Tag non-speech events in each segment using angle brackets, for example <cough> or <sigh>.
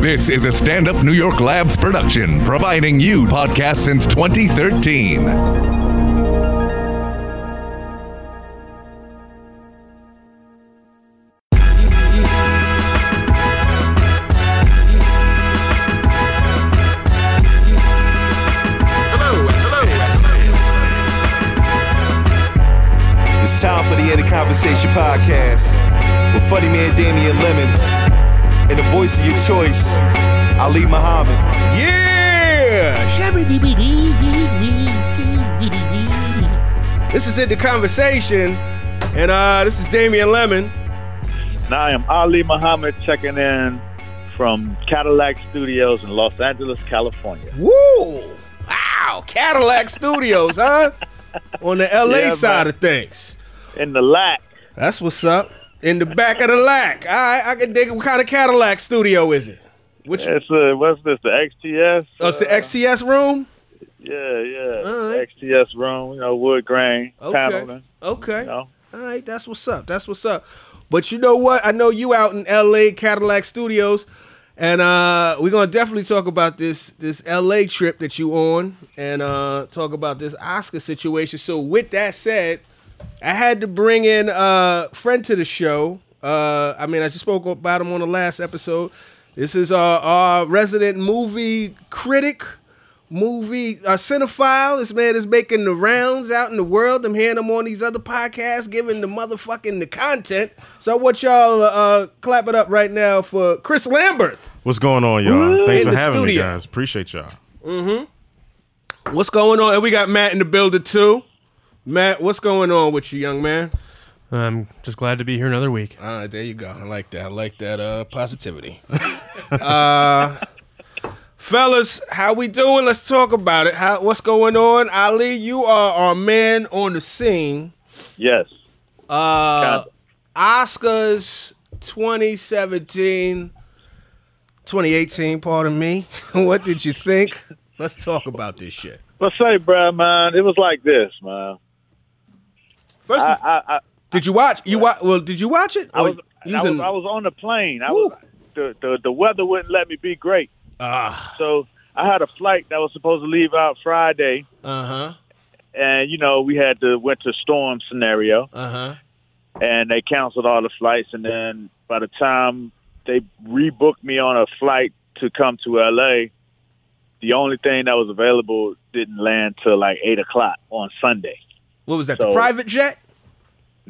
This is a stand up New York Labs production, providing you podcasts since 2013. Ali Muhammad. Yeah! This is it, the conversation, and uh, this is Damian Lemon. Now I am Ali Muhammad checking in from Cadillac Studios in Los Angeles, California. Woo! Wow! Cadillac Studios, huh? <laughs> On the LA Yeah, side man. of things. In the lack. That's what's up. In the back of the lack. All right, I can dig it. What kind of Cadillac studio is it? Which? It's uh, what's this? The XTS? Oh, it's the Uh, XTS room. Yeah, yeah. All right. XTS room, you know, wood grain, Okay. paneling. Okay. You know. All right, that's what's up. That's what's up. But you know what? I know you out in LA Cadillac Studios, and uh, we're gonna definitely talk about this this LA trip that you on, and uh, talk about this Oscar situation. So with that said, I had to bring in a friend to the show. Uh, I mean, I just spoke about him on the last episode. This is our, our resident movie critic, movie uh, cinephile. This man is making the rounds out in the world. I'm hearing him on these other podcasts, giving the motherfucking the content. So what y'all uh, clap it up right now for Chris Lambert. What's going on, y'all? Thanks In for the having me, guys. Appreciate y'all. Mm-hmm. What's going on? And we got Matt in the building too. Matt, what's going on with you, young man? I'm just glad to be here another week. All right, there you go. I like that. I like that uh positivity. <laughs> uh fellas, how we doing? Let's talk about it. How what's going on? Ali, you are our man on the scene. Yes. Uh Oscars 2017 2018, pardon me. <laughs> what did you think? Let's talk about this shit. Let's say, bruh, man, it was like this, man. First, I, I, I, did you watch? You watch? Well, did you watch it? I was, was, I was on the plane. I Woo. was, the, the, the weather wouldn't let me be great. Ah, So I had a flight that was supposed to leave out Friday. uh huh, and you know we had the winter storm scenario uh huh. and they canceled all the flights and then by the time they rebooked me on a flight to come to la the only thing that was available didn't land till like eight o'clock on sunday What was that? the private jet?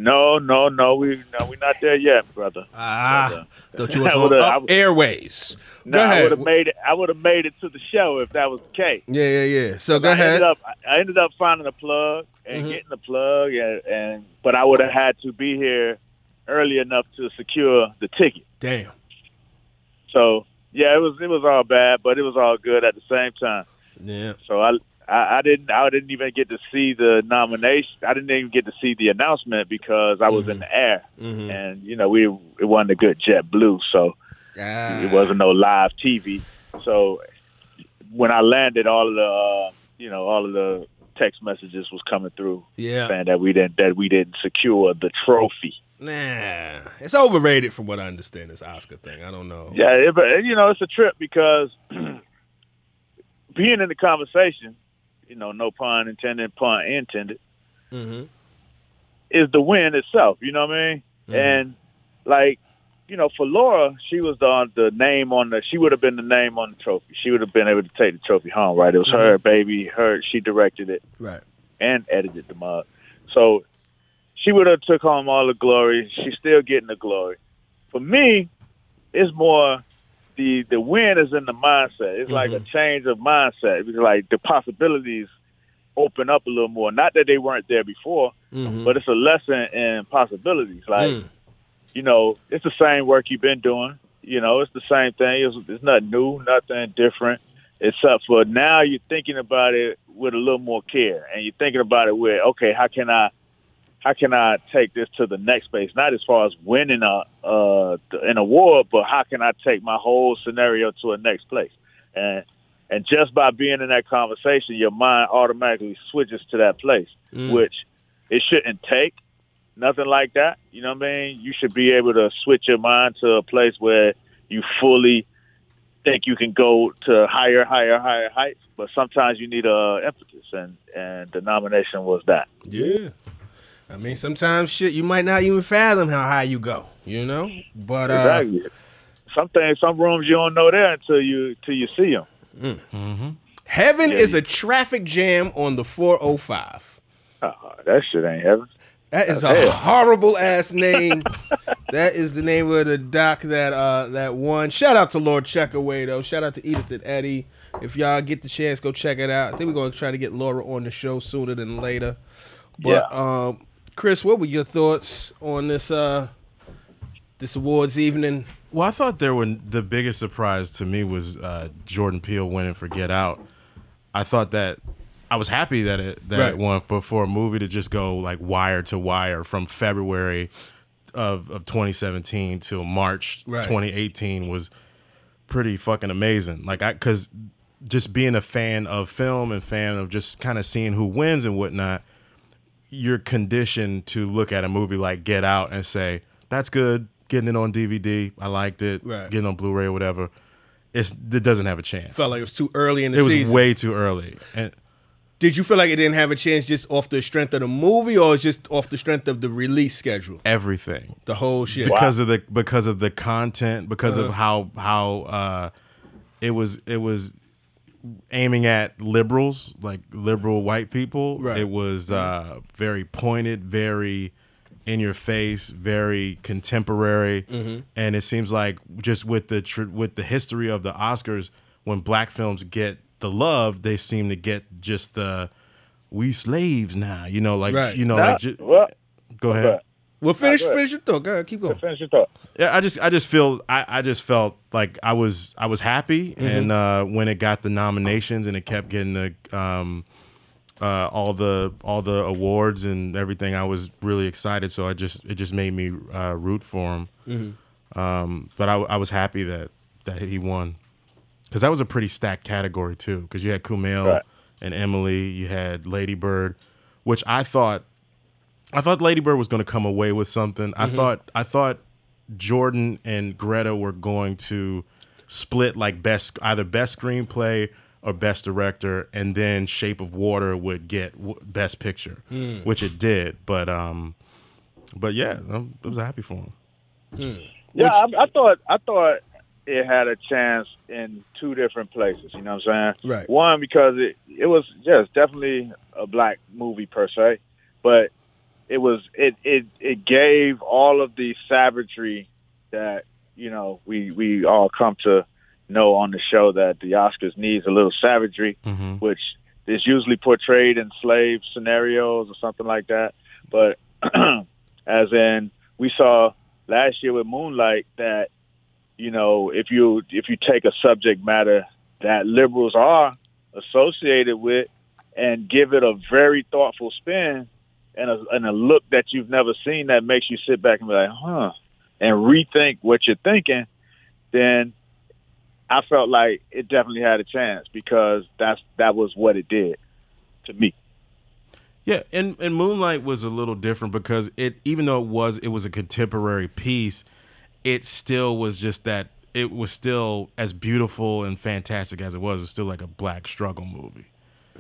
No no no we no we're not there yet brother Ah, Brother. thought you was <laughs> I on would've- I Up Airways. no go i would have made it i would have made it to the show if that was the case Yeah, yeah, yeah. So go I ahead. ended up I ended up finding a plug and Mhm. getting the plug and, and but I would have had to be here early enough to secure the ticket. Damn. So yeah, it was it was all bad, but it was all good at the same time. Yeah. So I I, I didn't I didn't even get to see the nomination. I didn't even get to see the announcement because I was in the air, Mm-hmm. and you know we it wasn't a good jet blue, so Ah. it wasn't no live TV. So when I landed, all of the uh, you know all of the text messages was coming through Yeah. saying that we didn't that we didn't secure the trophy. Nah. It's overrated from what I understand. This Oscar thing. I don't know. Yeah, it, but you know it's a trip because <clears throat> being in the conversation, you know, no pun intended, pun intended, Mm-hmm. is the win itself. You know what I mean? And like, you know, for Laura, she was the the name on the. She would have been the name on the trophy. She would have been able to take the trophy home, right? It was her baby. Her she directed it Right. and edited the mug. So she would have took home all the glory. She's still getting the glory. For me, it's more the the win is in the mindset. It's like a change of mindset. It's like the possibilities open up a little more. Not that they weren't there before, Mm-hmm. but it's a lesson in possibilities. Like Mm. you know, it's the same work you've been doing. You know, it's the same thing. It's, it's nothing new, nothing different, except for now you're thinking about it with a little more care, and you're thinking about it with, okay, how can I, how can I take this to the next space? Not as far as winning a uh, an award, but how can I take my whole scenario to a next place? And and just by being in that conversation, your mind automatically switches to that place, which it shouldn't take nothing like that. You know what I mean? You should be able to switch your mind to a place where you fully think you can go to higher, higher, higher heights, but sometimes you need a impetus, and and the nomination was that. Yeah. I mean, sometimes shit you might not even fathom how high you go, you know. But uh, Exactly. Some things, some rooms you don't know there until you till you see them. heaven is a traffic jam on the 405. Oh, that shit ain't heaven. That is a Hell. horrible ass <laughs> name. that is the name of the doc that uh that won. Shout out to Laura Checkoway though. Shout out to Edith and Eddie. If y'all get the chance, go check it out. I think we're gonna try to get Laura on the show sooner than later. But um, Chris, what were your thoughts on this uh this awards evening? Well, I thought there were the biggest surprise to me was uh, Jordan Peele winning for Get Out. I thought that I was happy that it that Right. it won, but for a movie to just go like wire to wire from February of, of 2017 till March Right. 2018 was pretty fucking amazing. Like I because just being a fan of film and fan of just kind of seeing who wins and whatnot, you're conditioned to look at a movie like Get Out and say, "That's good." Getting it on DVD, I liked it. Right. Getting on Blu-ray or whatever, it's it doesn't have a chance. Felt like it was too early in the season. it was way too early, and Did you feel like it didn't have a chance just off the strength of the movie, or just off the strength of the release schedule? everything The whole shit. because of the because of the content, because Uh-huh. of how how uh, it was it was aiming at liberals, like liberal white people. Right. It was uh, very pointed, very in your face, very contemporary, Mm-hmm. and it seems like just with the tr- with the history of the Oscars, when black films get the love, they seem to get just the we slaves now, you know, like Right. you know, Nah, like ju- well, go ahead. But Well, finish go ahead. finish your thought. Go ahead, keep going. finish your thought. Yeah, I just I just feel I, I just felt like I was I was happy Mm-hmm. and uh, when it got the nominations and it kept getting the um, uh, all the all the awards and everything I was really excited so I just it just made me uh, root for him Mm-hmm. um, but I, I was happy that that he won because that was a pretty stacked category too because you had Kumail Right. and Emily you had Lady Bird which I thought I thought Lady Bird was going to come away with something. I mm-hmm. thought I thought Jordan and Greta were going to split like best either best screenplay or best director, and then Shape of Water would get w- best picture, hmm. which it did. But um, but yeah, I'm, I was happy for him. Hmm. Yeah, I, I thought I thought it had a chance in two different places. You know what I'm saying? Right. One because it it was yes definitely a black movie per se, but it was it it it gave all of the savagery that you know we we all come to know on the show that the Oscars needs a little savagery, Mm-hmm. which is usually portrayed in slave scenarios or something like that. But <clears throat> as in we saw last year with Moonlight that you know if you if you take a subject matter that liberals are associated with and give it a very thoughtful spin and a, and a look that you've never seen that makes you sit back and be like, huh, and rethink what you're thinking, then I felt like it definitely had a chance because that's that was what it did to me. Yeah, and, and Moonlight was a little different because it even though it was it was a contemporary piece, it still was just that it was still as beautiful and fantastic as it was. It was still like a black struggle movie.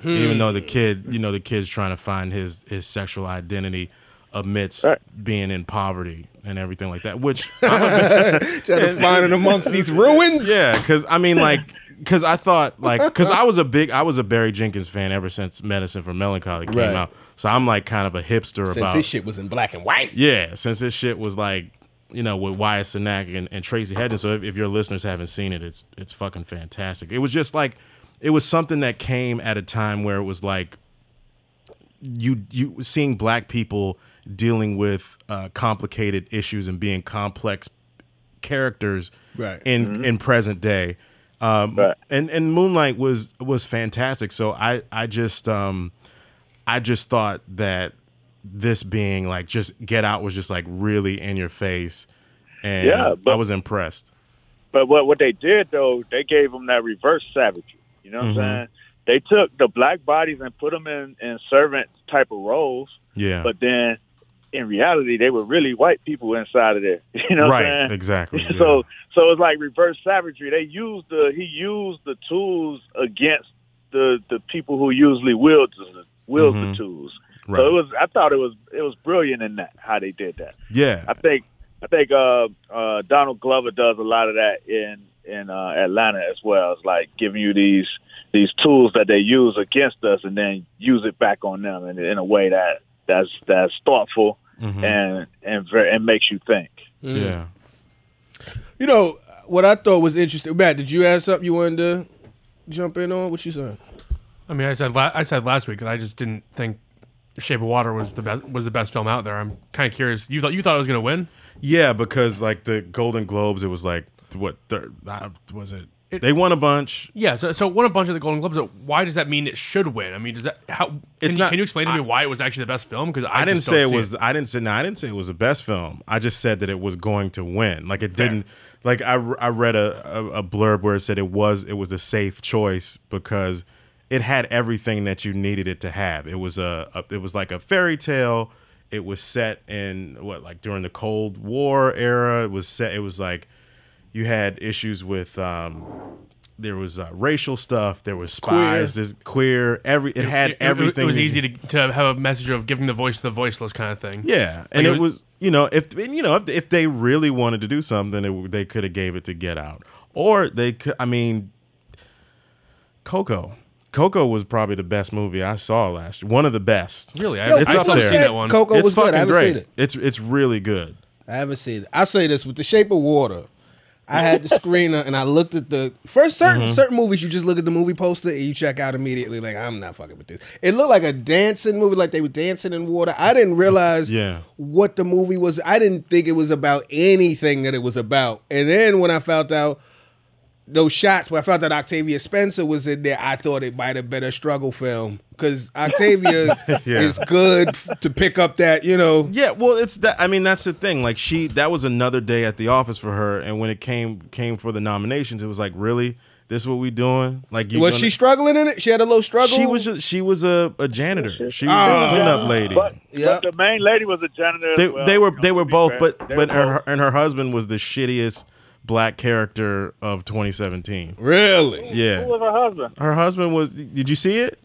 Hmm. Even though the kid, you know, the kid's trying to find his his sexual identity amidst Right. being in poverty and everything like that. Which <laughs> I'm a Trying to find it amongst these ruins. yeah, because I mean, like, <laughs> because I thought, like, because I was a big, I was a Barry Jenkins fan ever since Medicine for Melancholy came Right. out. So I'm like kind of a hipster Since about this shit was in black and white. yeah, since this shit was like, you know, with Wyatt Cenac and, and Tracey Heggins. So if, if your listeners haven't seen it, it's it's fucking fantastic. It was just like, it was something that came at a time where it was like, you you seeing black people dealing with uh, complicated issues and being complex characters Right. in in present day. Um, Right. and and Moonlight was was fantastic. So I I just um I just thought that this being like just Get Out was just like really in your face, and Yeah, but- I was impressed. But what what they did though, they gave them that reverse savagery. You know what Mhm. I'm saying? They took the black bodies and put them in in servant type of roles, Yeah, but then in reality, they were really white people inside of there. <laughs> You know, what I'm right, saying? exactly. <laughs> yeah. So so it's like reverse savagery. They used the he used the tools against the the people who usually wield the wield Mhm. the tools. right. So it was I thought it was it was brilliant in that how they did that. yeah, I think I think uh, uh, Donald Glover does a lot of that in in uh, Atlanta as well. It's like giving you these these tools that they use against us, and then use it back on them in, in a way that that's that's thoughtful Mhm. and and very, and makes you think. yeah. You know what I thought was interesting. Matt, did you have something you wanted to jump in on? What you saying? I mean, I said la- I said last week that I just didn't think Shape of Water was the best was the best film out there. I'm kind of curious. You thought you thought it was going to win? Yeah, because like the Golden Globes, it was like what third, uh, was it? It- They won a bunch. Yeah. So so won a bunch of the Golden Globes. but Why does that mean it should win? I mean, does that how? Can, It's you, not- can you explain to me why it was actually the best film? Because I, I, didn't just don't say it see was. I didn't say. No, I didn't say it was the best film. I just said that it was going to win. Like it didn't. Like I, I read a, a, a blurb where it said it was it was a safe choice because it had everything that you needed it to have. It was a, a it was like a fairy tale. It was set in what like during the Cold War era. It was set. It was like you had issues with. um there was uh, racial stuff. There was spies. There's queer. Every it had It- it- everything. It, was easy to, to have a message of giving the voice to the voiceless kind of thing. Yeah, and Like, it it was, was- you know if and, you know if, if they really wanted to do something, it, they could have gave it to Get Out, or they could. I mean, Coco. Coco was probably the best movie I saw last year. One of the best. Really, I, Yo, it's still up there. seen that one. Coco it's was good. fucking I haven't great. seen it. It's it's really good. I haven't seen it. I say this with The Shape of Water. I had the screener and I looked at the first certain Mm-hmm. certain movies. You just look at the movie poster and you check out immediately. Like I'm not fucking with this. It looked like a dancing movie, like they were dancing in water. I didn't realize Yeah. what the movie was. I didn't think it was about anything that it was about. And then when I found out those shots, when I felt that Octavia Spencer was in there, I thought it might have been a struggle film because Octavia <laughs> Yeah. is good f- to pick up that you know. Yeah, well, it's that. I mean, that's the thing. Like she, that was another day at the office for her, and when it came came for the nominations, it was like, really, this what we doing? Like, you Was gonna- she struggling in it? She had a little struggle. She was just she was a, a janitor. She was Ah. a cleanup lady. But, Yeah. but the main lady was a janitor. as they well, they were they were both, fair. but They but her both. and her husband was the shittiest black character of 2017. really. Yeah, Who was her husband? her husband was. Did you see it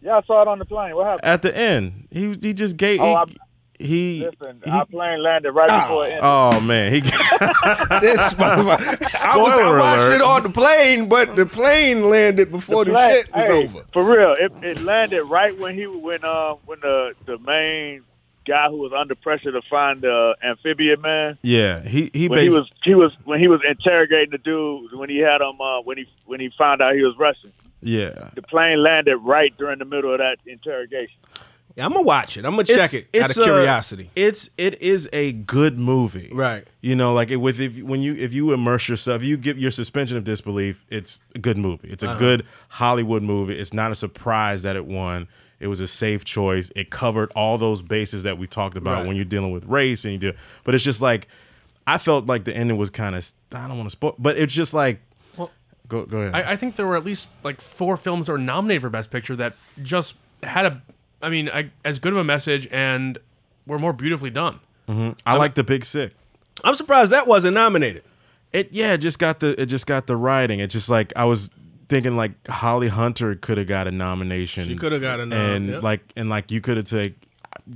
Yeah, I saw it on the plane. What happened? at the end? He he just gave. Oh, he, I'm- he, Listen, he- our plane landed right before it ended. oh man, he <laughs> This motherfucker. I, was, I Spoiler watched it on the plane, but the plane landed before the, plane- shit was hey, over. For real, it, it landed right when he when uh when the the main guy who was under pressure to find the amphibian man yeah he he, when he was he was when he was interrogating the dude when he had him uh, when he when he found out he was Russian. yeah. The plane landed right during the middle of that interrogation. Yeah, I'm gonna watch it. I'm gonna check it out of a- curiosity. it's it is a good movie, Right. You know, like it, with if when you if you immerse yourself, you give your suspension of disbelief. It's a good movie. It's a Uh-huh. good Hollywood movie. It's not a surprise that it won. It was a safe choice. It covered all those bases that we talked about Right. when you're dealing with race and you do. But it's just like I felt like the ending was kind of I don't want to spoil, but it's just like Well, go go ahead. I, I think there were at least like four films that were nominated for Best Picture that just had a, I mean, I, as good of a message and were more beautifully done. Mm-hmm. I like the Big Sick. I'm surprised that wasn't nominated. It yeah, it just got the it just got the writing. It just like I was thinking like Holly Hunter could have got a nomination. She coulda got a nom, and yeah. like and like you could have took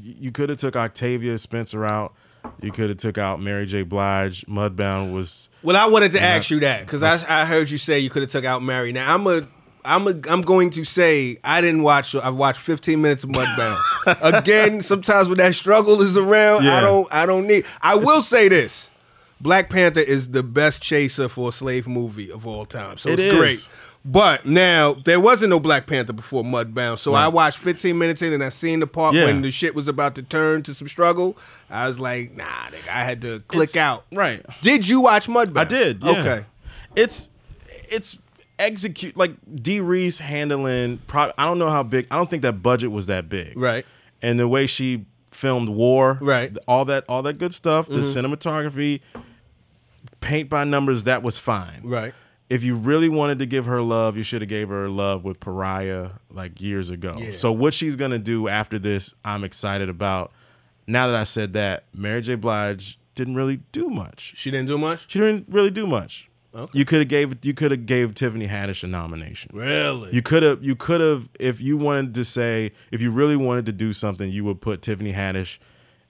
you could have took Octavia Spencer out. You could have took out Mary J. Blige. Mudbound was Well, I wanted to ask you that because I, I heard you say you could have took out Mary. Now I'm a I'm a I'm going to say I didn't watch. I watched 15 minutes of Mudbound. <laughs> Again, sometimes when that struggle is around, I don't I don't need. I will say this: Black Panther is the best chaser for a slave movie of all time. So It it's is. great. But now there wasn't no Black Panther before Mudbound, so I watched 15 minutes in and I seen the part Yeah. when the shit was about to turn to some struggle. I was like, nah, nigga, I had to click It's- out. right. Did you watch Mudbound? I did. yeah. Okay. It's it's execute like Dee Rees handling. Pro, I don't know how big. I don't think that budget was that big. Right. And the way she filmed War. Right. Mm-hmm. All that all that good stuff. The cinematography, paint by numbers. That was fine. Right. If you really wanted to give her love, you should have gave her love with Pariah like years ago. Yeah. So what she's gonna do after this, I'm excited about. now that I said that, Mary J. Blige didn't really do much. She didn't do much. She didn't really do much. Okay. You could have gave you could have gave Tiffany Haddish a nomination. Really? You could have you could have if you wanted to say if you really wanted to do something, you would put Tiffany Haddish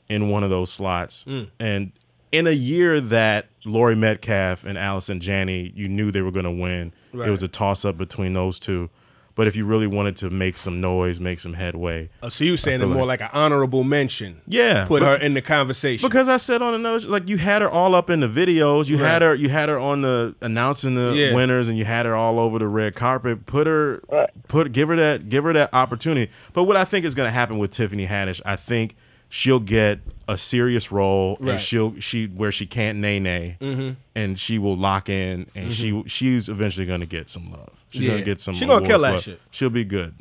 in one of those slots. Mm. And in a year that Laurie Metcalf and Allison Janney, you knew they were going to win. Right. It was a toss up between those two. But if you really wanted to make some noise, make some headway, oh, so you saying it more like- like an honorable mention? yeah, Put but- her in the conversation. because I said on another like you had her all up in the videos. You had her you had her on the announcing the Yeah. winners and you had her all over the red carpet. Put her Right. put give her that give her that opportunity. But what I think is going to happen with Tiffany Haddish, I think she'll get a serious role Right. and she'll she where she can't nay nay mm-hmm. and she will lock in and mm-hmm. she she's eventually going to get some love. She's Yeah. to get some She gonna kill that shit. She'll be good.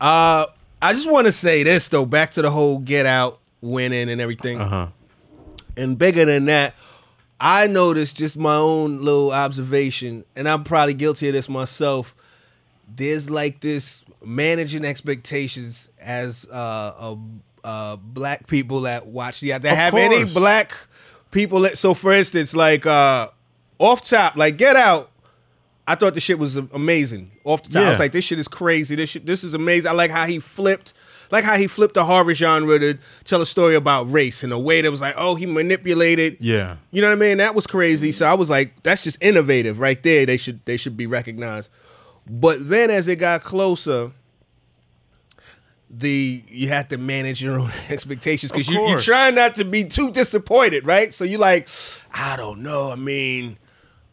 Uh, I just want to say this though. Back to the whole Get Out winning and everything. Uh-huh. And bigger than that, I noticed just my own little observation, and I'm probably guilty of this myself. There's like this managing expectations as uh, a, uh, black people that watch the that have any black people. That, so, for instance, like uh, off top, like Get Out. I thought the shit was amazing. Off the top, I was like, "This shit is crazy. This shit, this is amazing." I like how he flipped, like how he flipped the horror genre to tell a story about race in a way that was like, "Oh, he manipulated." Yeah. You know what I mean? That was crazy. So I was like, "That's just innovative, right there." They should they should be recognized. But then as it got closer, the you have to manage your own <laughs> expectations because you, you're trying not to be too disappointed, right? So you're like, I don't know. I mean,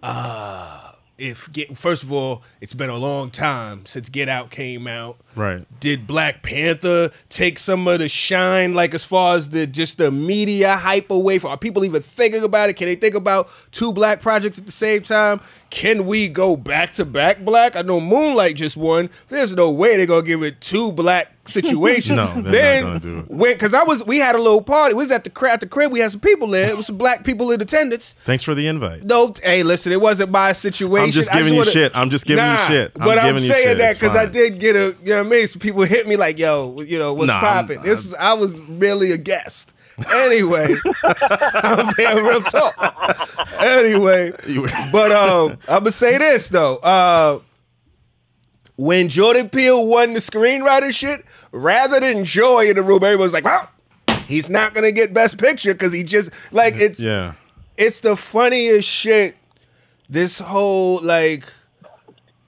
uh, if get first of all, it's been a long time since Get Out came out. Right. Did Black Panther take some of the shine, like as far as the just the media hype away from? Are people even thinking about it? Can they think about two black projects at the same time? Can we go back to back black? I know Moonlight just won. There's no way they're gonna give it two black <laughs> situations. No, they're not then gonna do it. when because I was we had a little party. We was at the crib at the crib. We had some people there. It was some black people in attendance. Thanks for the invite. No, hey, listen, it wasn't my situation. I'm just giving you wanna- shit. I'm just giving you Nah, shit. I'm but I'm you saying that because I did get a, you know what I mean? Some people hit me like, yo, you know, what's Nah, popping? This is, I was merely a guest. Anyway, <laughs> I'm being real talk. Anyway, but um, I'm gonna say this though. Uh, when Jordan Peele won the screenwriter shit, rather than joy in the room, everybody was like, well, he's not gonna get Best Picture because he just like it's Yeah. it's the funniest shit. This whole like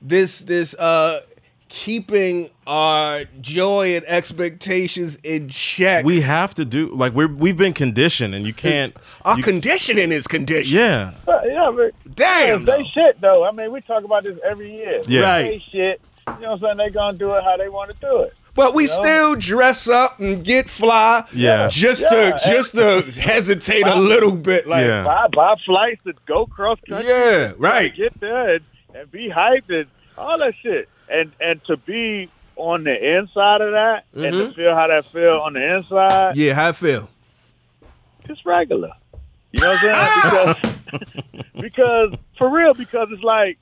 this this uh keeping our joy and expectations in check. We have to do like we're we've been conditioned, and you can't. our you- conditioning is conditioned. yeah, Uh, yeah, but Damn, they though. shit though. I mean, we talk about this every year. Yeah. Right. They shit. You know what I'm saying? They gonna do it how they want to do it. But we You know? still dress up and get fly. Yeah. Just Yeah. to just to hesitate a little bit. Like Yeah. Buy buy flights and go cross country. Yeah, right. Get there and, and be hyped and all that shit. And and to be on the inside of that and Mm-hmm. to feel how that feel on the inside, Yeah, how I feel. it's regular. You know what I'm saying? <laughs> Because <laughs> because for real, because it's like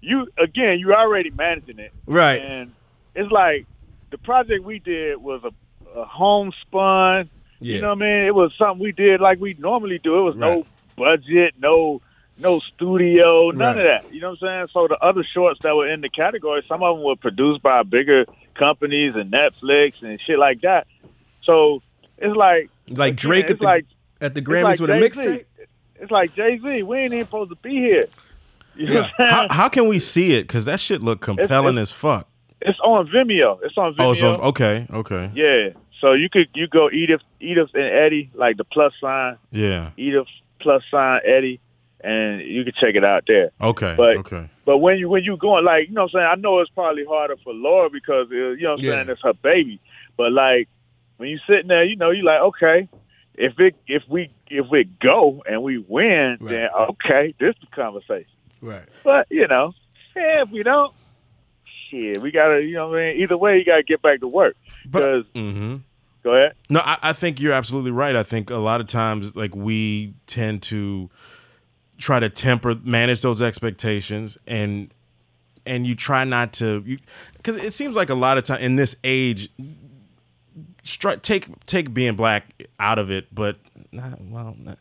you again, you already managing it. Right. And it's like the project we did was a, a homespun. Yeah. You know what I mean? It was something we did like we normally do. It was no budget, no no studio, none Right. of that. You know what I'm saying? So the other shorts that were in the category, some of them were produced by bigger companies and Netflix and shit like that. So it's like Like again, Drake at the like at the Grammys like with a Jay-Z. mixtape. It's like Jay Z. We ain't even supposed to be here. You know what I'm how, how can we see it? Because that shit look compelling it's- as fuck. It's on Vimeo. It's on Vimeo. Oh, so okay, okay, Yeah. So you could you go Edith Edith and Eddie, like the plus sign, yeah, Edith plus sign Eddie, and you can check it out there. okay, But- okay. But when you when you going like you know what I'm saying, I know it's probably harder for Laura because uh, you know what I'm Yeah. saying it's her baby. But like when you sitting there, you know, you like okay, if it if we if we go and we win, then okay, this is the conversation. Right. But you know, yeah, if we don't, shit, we gotta you know what I mean. Either way, you gotta get back to work. Because Mm-hmm. go ahead. No, I, I think you're absolutely right. I think a lot of times, like we tend to try to temper, manage those expectations, and and you try not to, because it seems like a lot of time in this age, stri- take take being black out of it, but not, well, not-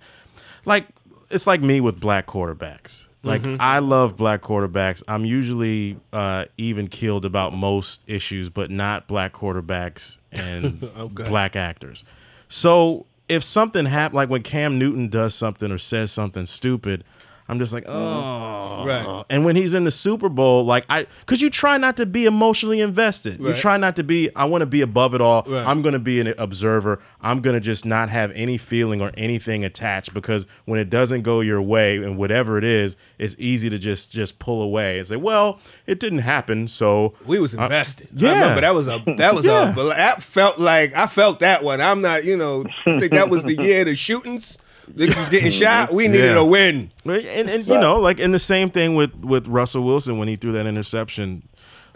like it's like me with black quarterbacks. Like I love black quarterbacks. I'm usually uh, even keeled about most issues, but not black quarterbacks and <laughs> black actors. So if something happens, like when Cam Newton does something or says something stupid, I'm just like, oh, Right. And when he's in the Super Bowl, like I, because you try not to be emotionally invested. You try not to be. I want to be above it all. Right. I'm going to be an observer. I'm going to just not have any feeling or anything attached because when it doesn't go your way and whatever it is, it's easy to just just pull away and say, well, it didn't happen, so We was invested. Uh, yeah. I remember that was a that was <laughs> Yeah. a that felt like I felt that one. I'm not, you know, I think that was the year of the shootings. Niggas was getting <laughs> shot. We needed Yeah. a win. And and you know, like and the same thing with with Russell Wilson when he threw that interception,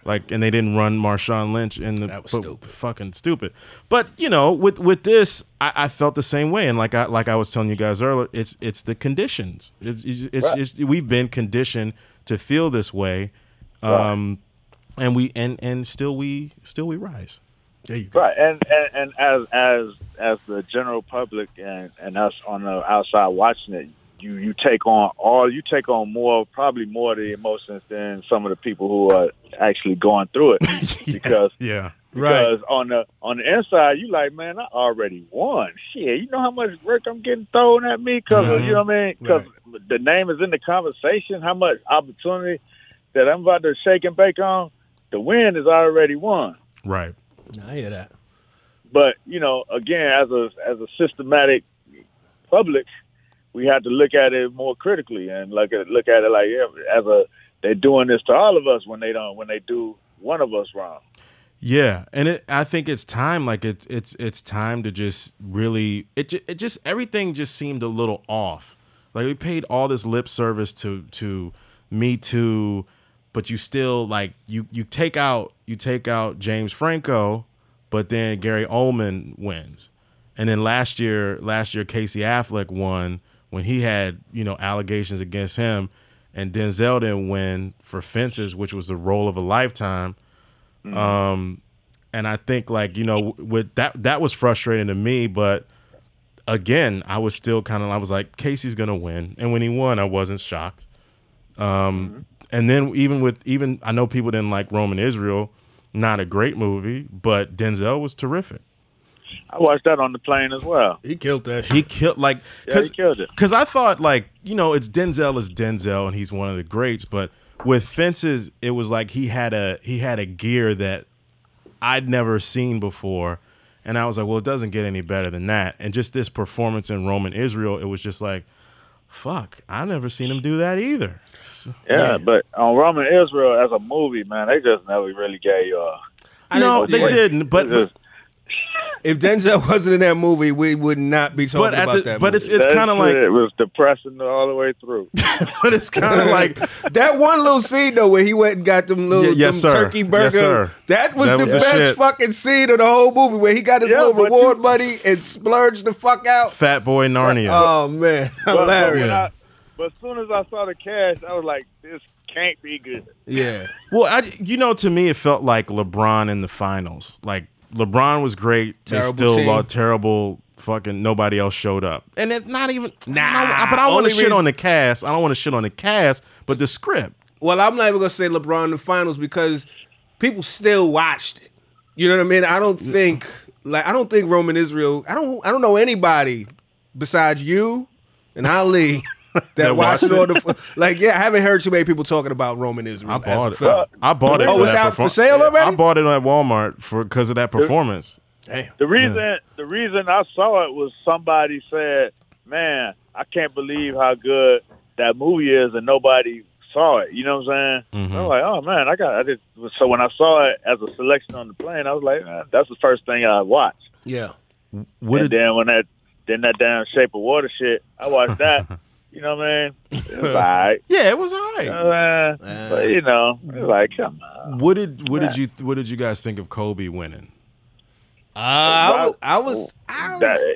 like and they didn't run Marshawn Lynch in the That was but- stupid. fucking stupid. But you know, with with this, I, I felt the same way. And like I like I was telling you guys earlier, it's it's the conditions. It's it's, it's, it's we've been conditioned to feel this way, um, and we and and still we still we rise. There you go. Right, and, and and as as as the general public and and us on the outside watching it, you you take on all you take on more, probably more of the emotions than some of the people who are actually going through it, <laughs> because Yeah. because on the on the inside you like, man, I already won. Shit, you know how much work I'm getting thrown at me because you know what I mean? Uh-huh. Because the name is in the conversation. How much opportunity that I'm about to shake and bake on? The win is already won. Right. I hear that. But you know, again, as a as a systematic public, we have to look at it more critically and look at look at it like yeah, as a they're doing this to all of us when they don't when they do one of us wrong. Yeah, and it, I think it's time. Like it, it's it's time to just really. It it just everything just seemed a little off. Like we paid all this lip service to to Me Too, but you still like you you take out you take out James Franco, but then Gary Oldman wins, and then last year last year Casey Affleck won when he had you know allegations against him, and Denzel didn't win for Fences, which was the role of a lifetime. Um, and I think like you know with that that was frustrating to me, but again, I was still kind of I was like Casey's gonna win, and when he won, I wasn't shocked. Um, and then even with even I know people didn't like Roman Israel, not a great movie, but Denzel was terrific. I watched that on the plane as well. He killed that shit. He killed like Yeah, he killed it. Because I thought like you know it's Denzel is Denzel and he's one of the greats, but with Fences it was like he had a he had a gear that I'd never seen before, and I was like, well, it doesn't get any better than that. And just this performance in Roman Israel, it was just like, fuck, I never seen him do that either. So, Yeah, but on Roman Israel as a movie, man, they just never really gave you a. no, didn't- they didn't, but. It's just- If Denzel wasn't in that movie, we would not be talking But about the- that. but movie. it's- that kinda like- it was depressing all the way through. <laughs> but it's kind of <laughs> like that one little scene though, where he went and got them little Yeah, yes, them sir. turkey Yes, burger. sir. that was That the was best shit. fucking scene of the whole movie, where he got his Yeah, little reward you- money and splurged the fuck out. Fat Boy Narnia. Oh man, <laughs> But, but, hilarious. when I, but as soon as I saw the cast, I was like, this can't be good. yeah, Well, I, you know, to me, it felt like LeBron in the finals. Like LeBron was great. Terrible they still team. lost. Terrible. Fucking nobody else showed up, and it's not even. Nah, I but I want to shit reason- on the cast. I don't want to shit on the cast, but the script. Well, I'm not even gonna say LeBron in the finals because people still watched it. You know what I mean? I don't think like I don't think Roman Israel. I don't I don't know anybody besides you and Ali <laughs> <laughs> that, That watched watched all the like. Yeah, I haven't heard too many people talking about Roman Israel. I bought it. film. I bought it. Oh, for it's that out for sale already? I bought it at Walmart for because of that performance. The reason the reason I saw it was somebody said, "Man, I can't believe how good that movie is," and nobody saw it. You know what I'm saying? Mm-hmm. I'm like, "Oh man, I got." I just so when I saw it as a selection on the plane, I was like, man, "That's the first thing I watched." Yeah. What and did then when that then that damn Shape of Water shit, I watched that. <laughs> you know what I mean? <laughs> It was all right. yeah, it was alright. Uh, but you know, it's like, come on. What did what did you what did you guys think of Kobe winning? Uh, I was, I was, I was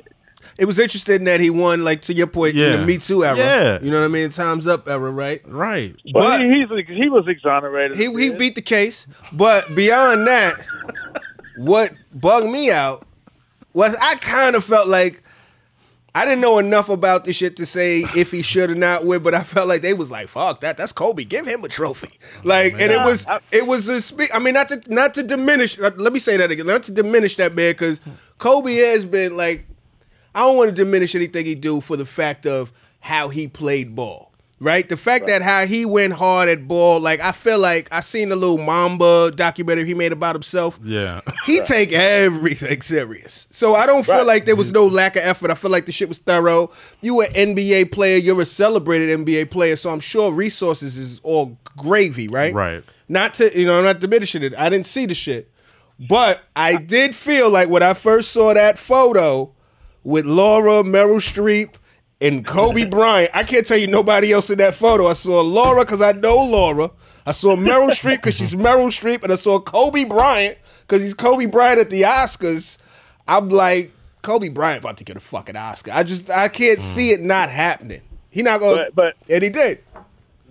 it was interesting that he won, like to your point, in the Me Too era. Yeah. You know what I mean? Time's up era, right? Right. but But- he, he's he was exonerated. He he beat the case, but beyond that, what bugged me out was I kind of felt like I didn't know enough about this shit to say if he should or not win, but I felt like they was like, "Fuck that, that's Kobe. Give him a trophy." Like, and it was, it was a. I mean, not to not to diminish. uh, Let me say that again. Not to diminish that man, because Kobe has been like, I don't want to diminish anything he do for the fact of how he played ball. Right, the fact that how he went hard at ball, like I feel like I seen the little Mamba documentary he made about himself Yeah. he take everything serious. So I don't feel like there was no lack of effort. I feel like the shit was thorough. You an NBA player, you're a celebrated NBA player, so I'm sure resources is all gravy, right? Right. Not to you know, I'm not diminishing it. I didn't see the shit. But I did feel like when I first saw that photo with Laura, Meryl Streep, and Kobe Bryant, I can't tell you nobody else in that photo. I saw Laura because I know Laura. I saw Meryl Streep because she's Meryl Streep, and I saw Kobe Bryant because he's Kobe Bryant at the Oscars. I'm like, Kobe Bryant about to get a fucking Oscar. I just I can't see it not happening. He not gonna, But- but- and he did.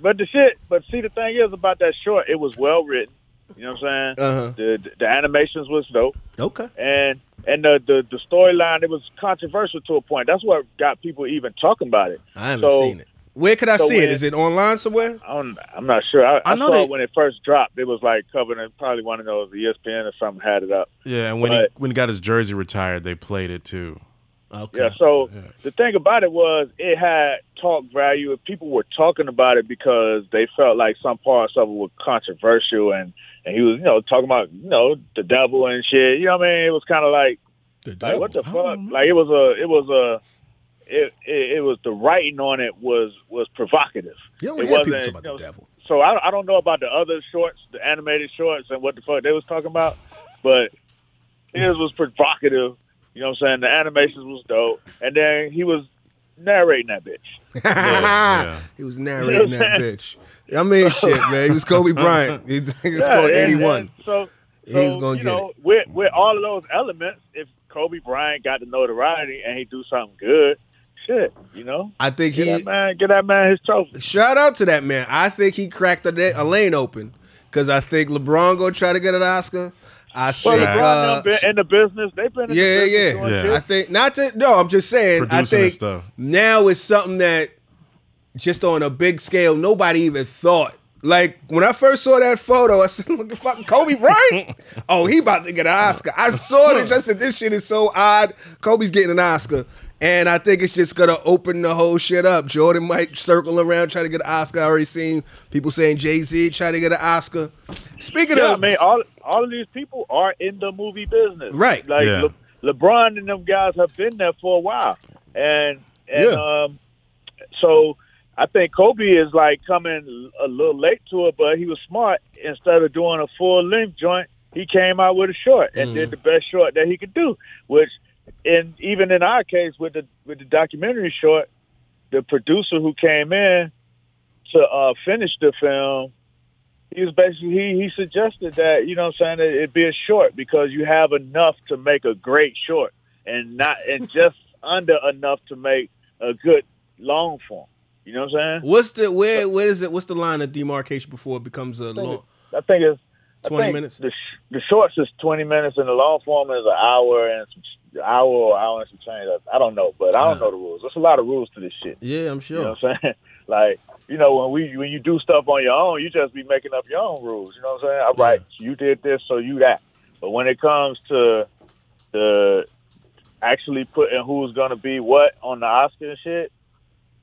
But the shit, but see, the thing is about that short, it was well written. You know what I'm saying? Uh-huh. The the animations was dope, Okay. and and the the, the storyline it was controversial to a point. That's what got people even talking about it. I haven't So- seen it. Where could I so see it? when- Is it online somewhere? I don't, I'm not sure. I, I I, know saw they- it when it first dropped. It was like covered in probably one of those ESPN or something had it up. Yeah, and when he when he got his jersey retired, they played it too. Okay. Yeah. So the thing about it was it had talk value. and People were talking about it because they felt like some parts of it were controversial, and and he was you know talking about you know the devil and shit. You know what I mean? It was kind of like like what the fuck? Uh-huh. Like it was a it was a it, it it was the writing on it was was provocative. You only it hear wasn't, talk about you know, the devil. So I I don't know about the other shorts, the animated shorts, and what the fuck they was talking about, but his was provocative. You know what I'm saying? The animations was dope, and then he was narrating that bitch. <laughs> yeah. He was narrating that bitch. I mean, shit, man. He was Kobe <laughs> Bryant. He, it's Yeah, called 81. and So, He's so gonna you get know, with with all of those elements, if Kobe Bryant got the notoriety and he do something good, shit, you know, I think get he. that man, get that man his trophy. Shout out to that man. I think he cracked a, a lane open because I think LeBron gonna try to get an Oscar. I Well, think. LeBron uh, them been in the business. They've been in yeah, the business yeah, doing Yeah. shit. I think not to. No, I'm just saying. Producing and think stuff. now it's something that just on a big scale nobody even thought. Like when I first saw that photo, I said, <laughs> "Look at fucking Kobe Bryant." <laughs> oh, he about to get an Oscar. I saw it. Just said, "This shit is so odd." Kobe's getting an Oscar, and I think it's just gonna open the whole shit up. Jordan might circle around trying to get an Oscar. I already seen people saying Jay Z trying to get an Oscar. Speaking Yeah, I of, mean, all all of these people are in the movie business, Right. Like Yeah. Le- LeBron and them guys have been there for a while, and and Yeah. um, so I think Kobe is like coming a little late to it, but he was smart. Instead of doing a full length joint, he came out with a short and did the best short that he could do. Which, and even in our case with the with the documentary short, the producer who came in to uh, finish the film he was basically he, he suggested that you know what I'm saying that it be a short because you have enough to make a great short and not and <laughs> just under enough to make a good long form. You know what I'm saying? what's the where? Where is it? What's the line of demarcation before it becomes a long? I think it's I 20 think minutes? The, sh- the shorts is 20 minutes and the long form is an hour and some hour or hour and some change. I, I don't know, but I don't know the rules. There's a lot of rules to this shit. Yeah, I'm You sure. know what I'm saying? <laughs> like, you know, when we when you do stuff on your own, you just be making up your own rules. You know what I'm saying? All right, you did this, so you that. But when it comes to the actually putting who's gonna be what on the Oscar and shit,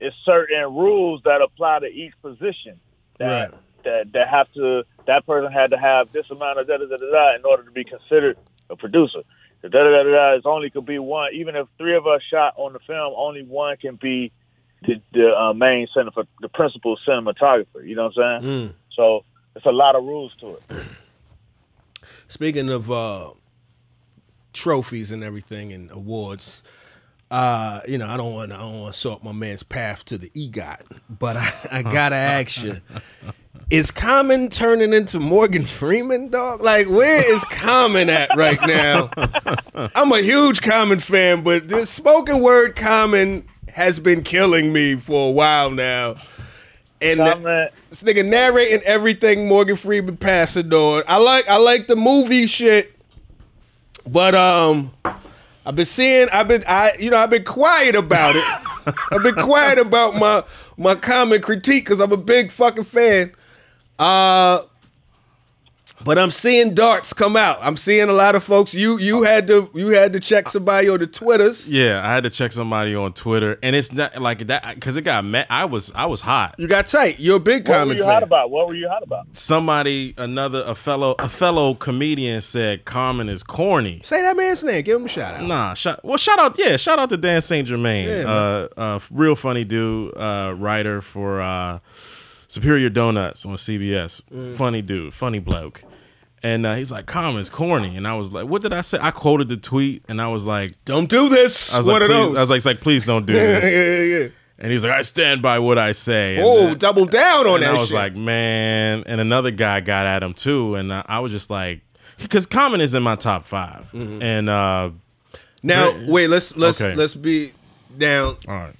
it's certain rules that apply to each position. That Right. That that have to that person had to have this amount of da da da da da in order to be considered a producer. The da da da da da is only could be one. Even if three of us shot on the film, only one can be the, the uh, main center for the principal cinematographer. You know what I'm saying? Mm. So it's a lot of rules to it. <clears throat> Speaking of uh, trophies and everything and awards, uh, you know, I don't want I don't want to sort my man's path to the EGOT, but I, I gotta ask you: <laughs> Is Common turning into Morgan Freeman, dog? Like, where is Common at right now? <laughs> I'm a huge Common fan, but this spoken word Common has been killing me for a while now. And Common, this nigga narrating everything Morgan Freeman passing on. I like I like the movie shit, but um, I've been seeing. I've been. I. You know. I've been quiet about it. <laughs> I've been quiet about my my common critique because I'm a big fucking fan. Uh, but I'm seeing darts come out. I'm seeing a lot of folks. You you had to you had to check somebody on the twitters. Yeah, I had to check somebody on Twitter, and it's not like that because it got met. I was I was hot. You got tight. You're a big What were you fan. hot about? What were you hot about? Somebody, another a fellow a fellow comedian said Common is corny. Say that man's name. Give him a shout out. Nah, shout, well, shout out, yeah, shout out to Dan St. Germain, Yeah, uh, uh, real funny dude, uh, writer for uh, Superior Donuts on CBS. Mm. Funny dude, funny bloke. And uh, he's like, "Common's corny," and I was like, "What did I say?" I quoted the tweet, and I was like, Don't do this. "I was One like, of those. I was like, it's like, please don't do <laughs> yeah, this." yeah, yeah. And he was like, "I stand by what I say." And, Oh, uh, double down on and that. I was shit. like, man. And another guy got at him too, and I, I was just like, because Common is in my top 5 Mm-hmm. and uh, now wait. Let's let's Okay. let's be down. all right.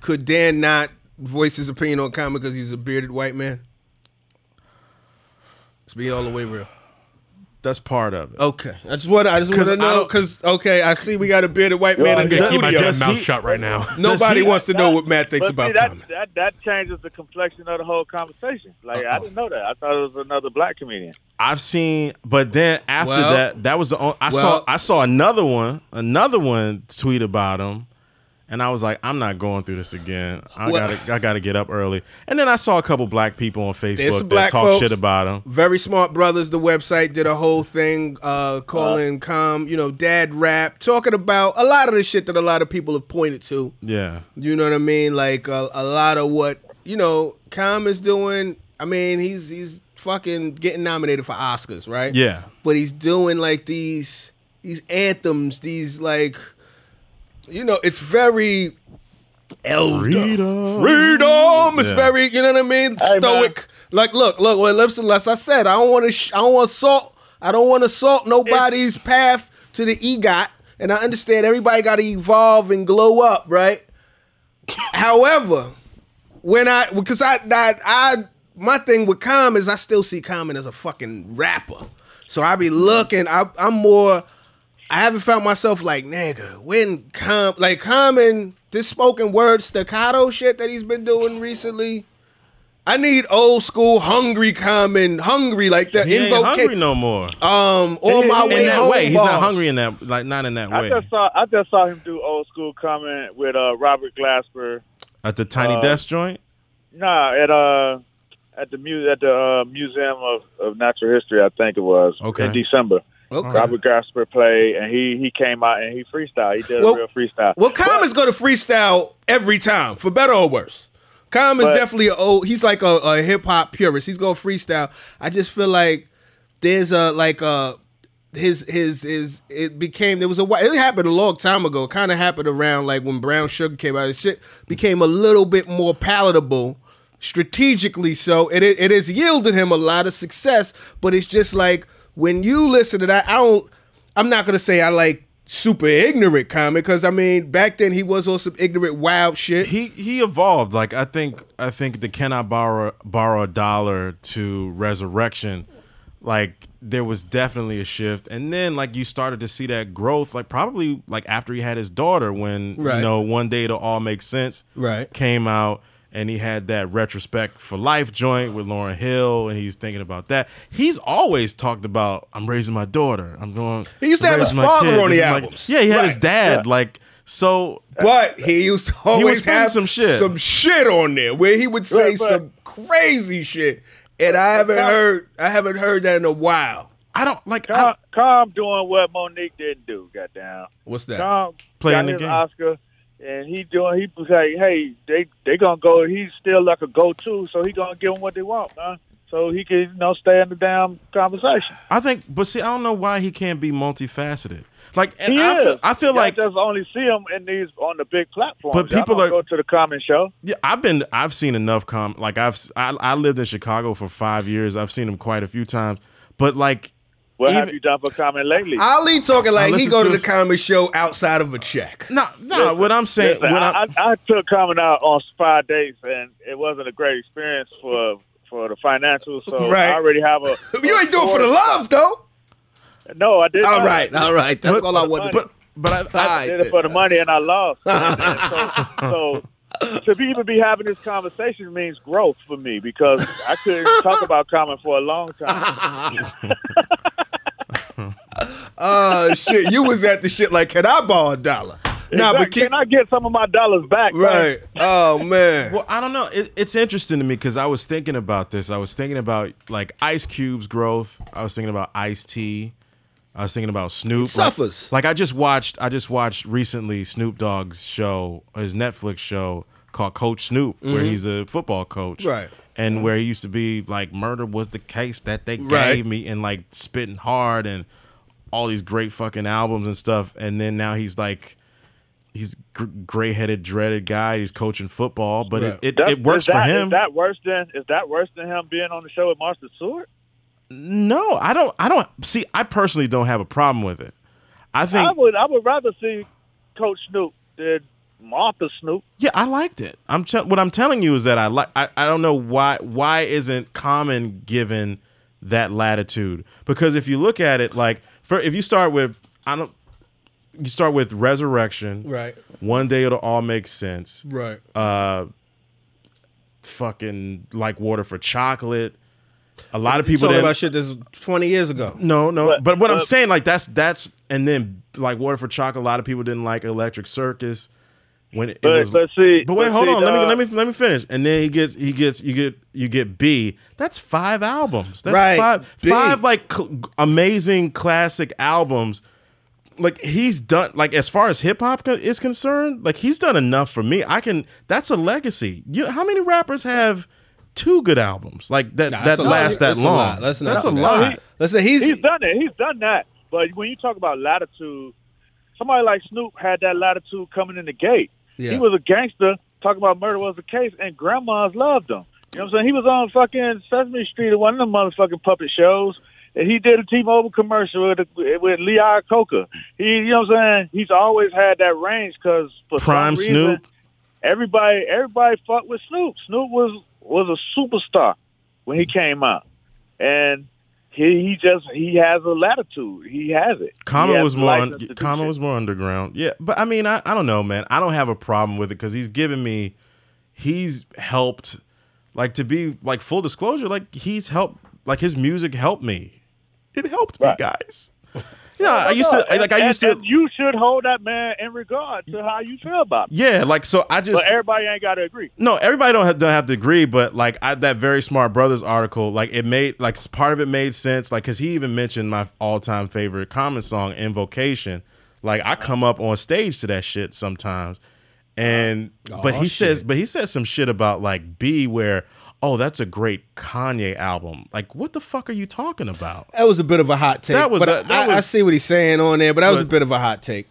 Could Dan not voice his opinion on comic because he's a bearded white man? Let's be all the way real. That's part of it. Okay, I just want I just want to know because okay, I see we got a bearded white man Yo, in the I'm I'm gonna keep my studio. damn mouth he- shut right now. <laughs> Nobody he- wants to know what Matt thinks But about see, that, comic. that that changes the complexion of the whole conversation. Like I didn't know that. I thought it was another black comedian. I've seen, but then after Well- that, that was the only, I well- saw. I saw another one, another one tweet about him, and I was like, I'm not going through this again. I Well- gotta, I gotta get up early. And then I saw a couple black people on Facebook that talk folks. shit about him. Very Smart Brothas, the website, did a whole thing uh, calling com, you know, dad rap, talking about a lot of the shit that a lot of people have pointed to. Yeah, You know what I mean? Like a, a lot of what you know, Com is doing. I mean, he's he's fucking getting nominated for Oscars, right? yeah. But he's doing like these these anthems, these like, you know, it's very elder. Freedom. Freedom is Yeah. very, you know what I mean? Hey, Stoic. Like, look, look. Well, listen, as I said, I don't want to. Sh- I don't want to salt. I don't want to salt nobody's path to the EGOT. And I understand everybody got to evolve and glow up, right? However, when I because I, I I my thing with Common is I still see Common as a fucking rapper. So I be looking. I, I'm more. I haven't found myself like nigga when Com like Common this spoken word staccato shit that he's been doing recently. I need old school hungry Common hungry like that. He ain't Invoca- hungry no more. Um, on my in way that home way, he's bars. not hungry in that, like not in that I way. just saw I just saw him do old school Common with uh, Robert Glasper. At the tiny Uh, desk joint. Nah, at uh at the mu- at the uh, Museum of, of Natural History, I think it was Okay. in December. Okay. Robert Glasper played, and he he came out and he freestyle. He did Well- a real freestyle. Well, Common's going to freestyle every time, for better or worse. Common's But- definitely a old. He's like a, a hip hop purist. He's going to freestyle. I just feel like there's a like a his his his it became there was a it happened a long time ago. It kind of happened around like when Brown Sugar came out. His shit became a little bit more palatable strategically. So it, it has yielded him a lot of success. But it's just like when you listen to that, I don't. I'm not gonna say I like super ignorant comic because I mean back then he was on some ignorant wild shit. he he evolved. Like I think I think the can I borrow borrow a dollar to resurrection, like there was definitely a shift. And then like you started to see that growth, like probably like after he had his daughter when Right. you know one day it'll all make sense. Right. Came out and he had that retrospect for life joint with Lauryn Hill and he's thinking about that. He's always talked about I'm raising my daughter. I'm going He used to have his father kid. on the This is my- albums. Yeah, he had his Right. dad like so But he used to always have some shit. some shit on there where he would say Right, some crazy shit, and I haven't heard I haven't heard that in a while. I don't like I, Com, Com doing what Mo'Nique didn't do. Goddamn. What's that? Com Playing got the his game. Oscar, and he doing. He was like, hey, they they gonna go. He's still like a go to, so he gonna give them what they want, man. So he can you know stay in the damn conversation. I think, but see, I don't know why he can't be multifaceted. Like, and He I is. feel, I feel like, just only see him in these on the big platforms. But people are- go to the common show. yeah, I've been, I've seen enough com. Like, I've, I, I lived in Chicago for five years. I've seen him quite a few times. But like, What have you done for comedy lately? Ali talking like he listen go to to the his- comedy show outside of a check. no, no. what I'm saying, Listen, what I, I'm, I, I took comedy out on five days, and it wasn't a great experience for for the financials. So Right. I already have a. <laughs> You ain't doing it for the love though. No, I didn't. All right, all right. That's But- all I wanted. but but I, I, I did it for the money and I lost. <laughs> so, so to be, even be having this conversation means growth for me because I couldn't talk about comedy for a long time. <laughs> Oh shit! You was at the shit like, can I borrow a dollar? Nah, but Exactly. keep, can I get some of my dollars back? man? right. Oh man. Well, I don't know. It, it's interesting to me because I was thinking about this. I was thinking about like Ice Cube's growth. I was thinking about Ice T. I was thinking about Snoop. He suffers. Like, like I just watched. I just watched recently Snoop Dogg's show, his Netflix show called Coach Snoop, where he's a football coach. Mm-hmm. Right. And where he used to be like murder was the case that they Right. gave me, and like spitting hard and all these great fucking albums and stuff. And then now he's like he's gray-headed, dreaded guy. He's coaching football, but Right. it, it, That- it works is that, for him. Is that worse than is that worse than him being on the show with Martha Stewart? no, I don't. I don't see. I personally don't have a problem with it. I think. I would I would rather see Coach Snoop than Martha Snoop. yeah, I liked it. I'm te- what I'm telling you is that I like. I, I don't know why. Why isn't Common given that latitude? Because if you look at it, like for if you start with, I don't. You start with Resurrection. Right. One day it'll all make sense. Right. uh fucking like water for chocolate. A lot of people Talking about shit that's twenty years ago. no, no, but, But- what I'm saying like that's that's and then like water for chocolate. A lot of people didn't like Electric Circus when it, it But was. but see, but wait, but hold see, on. Let me uh, let me let me finish. And then he gets he gets you get you get B. That's five albums. That's Right, five B. five like cl- amazing classic albums. Like he's done like as far as hip hop co- is concerned, like he's done enough for me. I can that's a legacy. You how many rappers have two good albums like that Nah, that that's a lot. last that That's a long? lot. Let's not that's a do that. lot. Listen, he's, He's done it. He's done that. But when you talk about latitude, somebody like Snoop had that latitude coming in the gate. Yeah. He was a gangster. Talking about murder was the case, and grandmas loved him. You know what I'm saying? He was on fucking Sesame Street at one of them motherfucking puppet shows. And he did a T-Mobile commercial with with Lee Iacocca. He, you know what I'm saying? He's always had that range because for Prime some reason, Snoop. everybody everybody fucked with Snoop. Snoop was was a superstar when he came out, and he he just he has a latitude. He has it. Common was more un- license to do Common was more underground. Yeah, but I mean, I, I don't know, man. I don't have a problem with it because he's given me, he's helped, like to be like full disclosure, like he's helped, like his music helped me. It helped Right. me, guys. Yeah, I used to And- like I and- used to. and you should hold that man in regard to how you feel about him. Yeah, like so I just But everybody ain't got to agree. no, everybody don't have, don't have to agree, but like I, that very smart brothers article, like it made like part of it made sense, like because he even mentioned my all time favorite common song, "Invocation." Like I come up on stage to that shit sometimes, and but he Oh, says, but he says some shit about like B where. Oh, that's a great Kanye album. Like, what the fuck are you talking about? that was a bit of a hot take. That was but a- I- that I, I was- see what he's saying on there, but that was a bit of a hot take.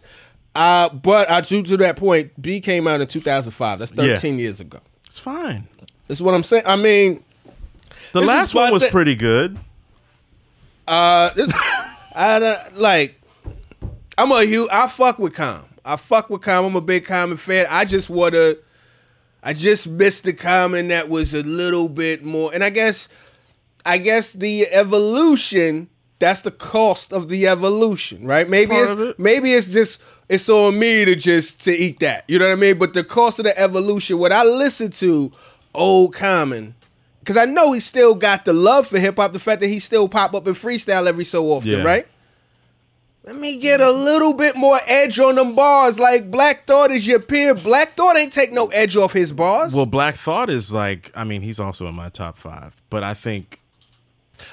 Uh, but I to to that point, B came out in 2005. That's 13 years ago. It's fine. That's what I'm saying. I mean, The last one was thi- pretty good. uh, this, I don't- like. I'm a huge. I fuck with Com. I fuck with Com. I'm a big Common fan. I just wanna. I just missed the Common that was a little bit more. And I guess, I guess the evolution. That's the cost of the evolution, right? Maybe part it's it. maybe it's just it's on me to just to eat that. You know what I mean? But the cost of the evolution. What I listen to, old Common. Because I know he still got the love for hip hop, the fact that he still pop up in freestyle every so often, Yeah. right? Let me get a little bit more edge on them bars. Like Black Thought is your peer. Black Thought ain't take no edge off his bars. Well, Black Thought is like, I mean, he's also in my top five, but I think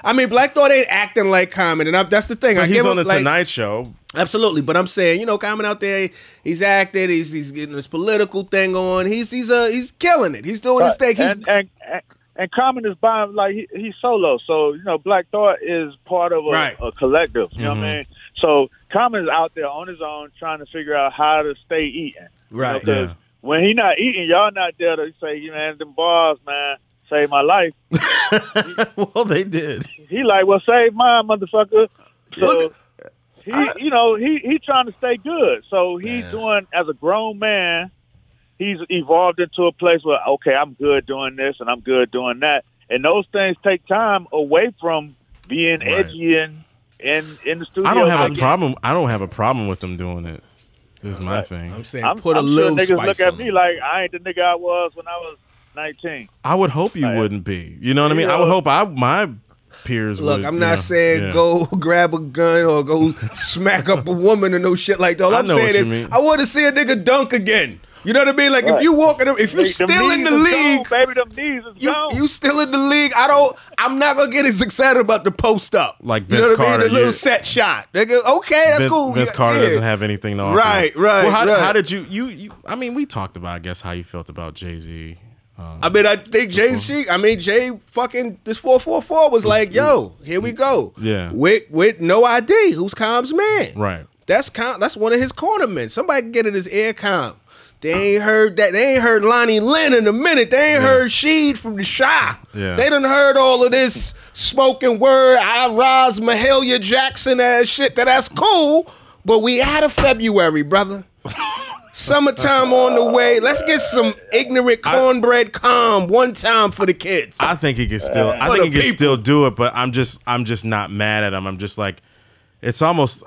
I mean, Black Thought ain't acting like Common, and I, that's the thing. I but he's give on him, the like, Tonight Show. Absolutely, but I'm saying, you know, Common out there, he's acted, he's he's getting his political thing on. He's he's uh he's killing it. He's doing his thing. He's and, and, and and Common is by like he, he's solo, so you know Black Thought is part of a, Right. a collective. You know Mm-hmm. what I mean? So Common is out there on his own trying to figure out how to stay eating. right. You know, Yeah. When he not eating, y'all not there to say, you man, them bars, man, save my life. <laughs> well, they did. He like, well, save mine, motherfucker. So he, you know, he he trying to stay good. So he's Man. doing as a grown man. He's evolved into a place where okay, I'm good doing this and I'm good doing that, and those things take time away from being Right. edgy and in in the studio. I don't have a Like, problem. I don't have a problem with them doing it. it. Is my thing. I'm saying I'm, put a I'm little sure niggas spice look at on me it. like I ain't the nigga I was when I was 19. I would hope you Like, wouldn't be. You know what I you mean? I would hope I my peers. Look, would, I'm you not know, saying yeah. go <laughs> grab a gun or go <laughs> smack up a woman or no shit like that. All I I'm know saying what you is mean. I want to see a nigga dunk again. You know what I mean? Like if Right. you walking, if you still in the league, gone, baby, them knees is you gone. you still in the league. I don't. I'm not gonna get as excited about the post up. Like you know Vince what I mean? Carter, The little you- set shot. Nigga, okay, that's Vince, cool. Vince Yeah, Carter yeah. doesn't have anything to offer. Right, right, Well, how, right. how did you, you you? I mean, we talked about, I guess, how you felt about Jay Z. Um, I mean, I think Jay Z. I mean, Jay fucking this four four four was like, yo, here we go. Yeah. With with No I.D., who's Com's man? Right. That's Com. That's one of his cornermen. Somebody can get in his ear Com. They ain't heard that. They ain't heard Lonnie Lynn in a minute. They ain't heard Sheed from the Chi. Yeah. They done heard all of this spoken word, I Rise Mahalia Jackson ass shit. That that's cool, but we out of February, brother. <laughs> Summertime on the way. Let's get some ignorant cornbread Com one time for the kids. I think he can still. I For think he can people. still do it, but I'm just. I'm just not mad at him. I'm just like, it's almost.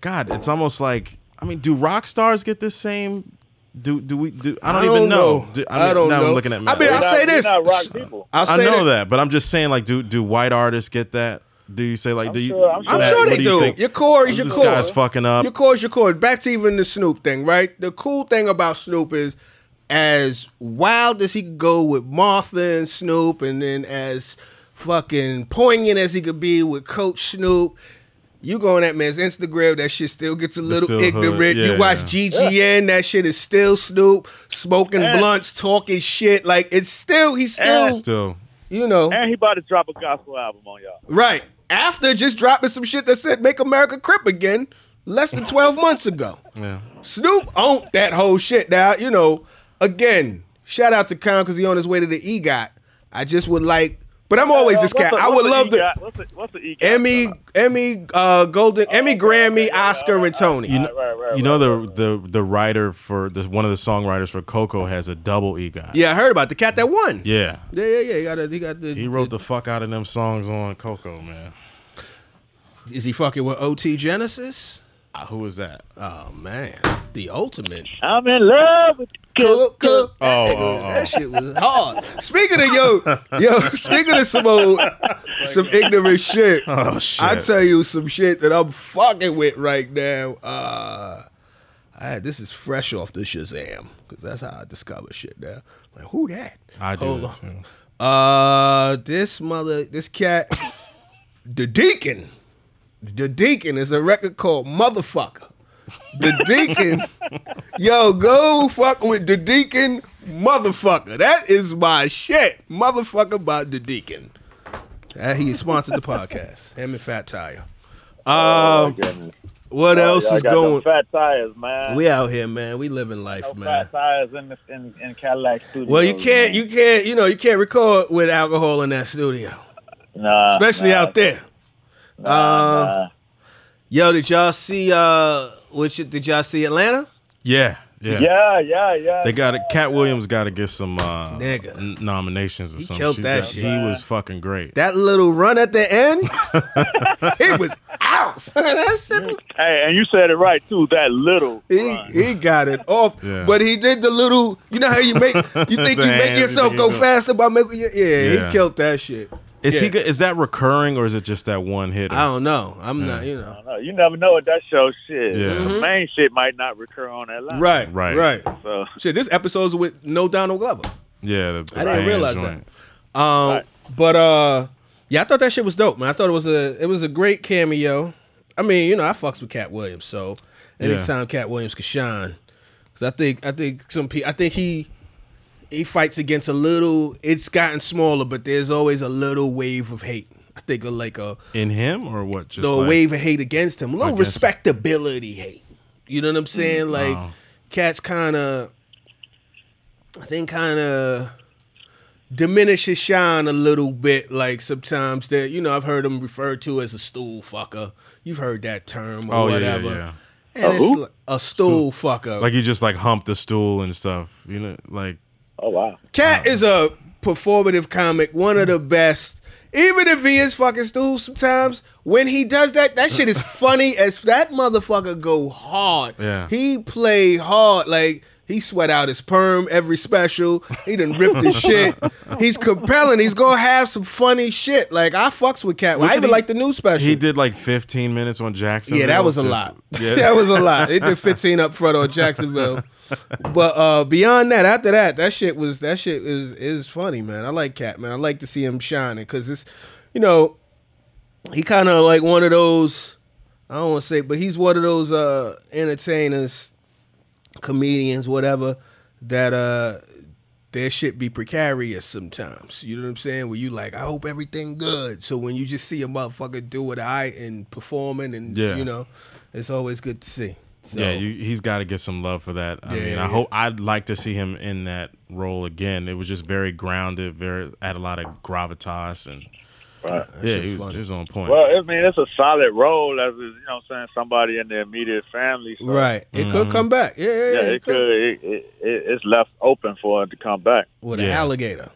God, it's almost like. I mean, do rock stars get this same? Do do we do? I don't, I even don't know. know. Do, I don't now know. I'm looking at. I mean, I'll not- say this. not rock people. I'll I know that, but I'm just saying, like, do do white artists get that? Do you say like, do you? sure- I'm sure- I'm sure they do. You do. think? Your core is your this core. guy's fucking up. Your core is your core. Back to even the Snoop thing, right? The cool thing about Snoop is as wild as he could go with Martha and Snoop, and then as fucking poignant as he could be with Coach Snoop. You go on that man's Instagram, that shit still gets a little ignorant. Yeah, you watch yeah. GGN, that shit is still Snoop smoking And- blunts, talking shit. Like it's still he's still, And- Still, you know, And he about to drop a gospel album on y'all. Right. After just dropping some shit that said make America crip again less than 12 <laughs> months ago. yeah. Snoop owned that whole shit. Now, you know, again, shout out to Khan because he on his way to the EGOT. I just would like, but I'm always this cat. I would love to What's the, what's the Emmy, Emmy, uh, Golden, Emmy, Grammy, Oscar, and Tony. You know, you know the the the writer for the one of the songwriters for Coco has a double EGOT. yeah, I heard about the cat that won. yeah. yeah, yeah. yeah. He got, a, he got the. He wrote the fuck out of them songs on Coco, man. Is he fucking with OT Genasis? Uh, who was that? Oh man, the ultimate. I'm in love with Cook, cook. Oh, that, oh, oh. that shit was hard. Speaking of yo, yo, <laughs> speaking of some old, some ignorant shit. Oh shit! I tell you some shit that I'm fucking with right now. Uh, I, this is fresh off the Shazam because that's how I discover shit now. Like who that? I do Hold on. too. Uh, this mother, this cat, <laughs> the Deacon. The Deacon is a record called Motherfucker. The Deacon, yo, go fuck with the Deacon, motherfucker. That is my shit, motherfucker. By the Deacon. Uh, he sponsored the podcast. Him and Fat Tire. Oh, Um, goodness. what else Y'all is going? fat tires, man. We out here, man. We living life, no man. fat tires in the in, in Cadillac studio. Well, you can't, you can't, you know, you can't record with alcohol in that studio, nah, especially nah, out there. Nah, Uh. Yo, did y'all see? Uh, which did y'all see Atlanta? Yeah, yeah. Yeah, yeah, yeah. They got it. Katt Williams got to get some uh, Nigga. n- nominations or He something. killed She that got- shit. He was fucking great. That little run at the end, <laughs> it was out. <laughs> that shit was. Hey, and you said it right too. That little. He, run. he got it off, <laughs> Yeah. but he did the little. You know how you make you think you make yourself you go go- faster by making your, yeah, Yeah. He killed that shit. Is he? Yeah. go- Is that recurring or is it just that one hit? I don't know. I'm not. You know. Know. You never know what that show shit. Yeah. The main shit might not recur on that line. Right, Right. right, right. So Shit, this episode's with no Donald Glover. Yeah, the, the I didn't realize joint. that. Um, Right. but uh, yeah, I thought that shit was dope, man. I thought it was a it was a great cameo. I mean, you know, I fucks with Katt Williams, so anytime Katt Williams can shine, because I think I think some people, I think he he fights against a little. It's gotten smaller, but there's always a little wave of hate. I think of like a In him or what? Just the like, wave of hate against him, a little respectability hate. You know what I'm saying? Mm, like, Oh. Katt's kind of, I think, kind of diminishes his shine a little bit. Like sometimes that you know I've heard him referred to as a stool fucker. You've heard that term or Oh yeah, whatever. yeah, yeah. And A it's who? like a stool, fucker. Like you just like hump the stool and stuff. You know, like Oh wow. Katt is a performative comic, one of the best. even if he is fucking stools sometimes, when he does that, that shit is <laughs> funny as that motherfucker go hard. Yeah. He play hard. Like he sweat out his perm every special. He done ripped his <laughs> shit. He's compelling. He's gonna have some funny shit. Like I fucks with Katt. I even he- like the new special. He did like 15 minutes on Jackson. Yeah, that was a lot. Yeah. <laughs> that was a lot. It did 15 up front on Jacksonville. <laughs> But uh beyond that, after that, that shit was that shit is is funny, man. I like Katt, man. I like to see him shining because it's you know, he kind of like one of those I don't want to say, but he's one of those uh entertainers, comedians, whatever, that uh their shit be precarious sometimes. You know what I'm saying? Where you like, I hope everything good. So when you just see a motherfucker do it I and performing and Yeah. you know, it's always good to see. So, Yeah, you, he's got to get some love for that. I Yeah, mean, yeah. I hope I'd like to see him in that role again. It was just very grounded, very had a lot of gravitas, and Right. yeah, shit he was, he was on point. Well, I mean, it's a solid role as you know, what I'm saying somebody in the immediate family. So, right. It Mm-hmm. could come back. Yeah, yeah, Yeah, yeah, it could. It, it, it, it's left open for it to come back. with an alligator.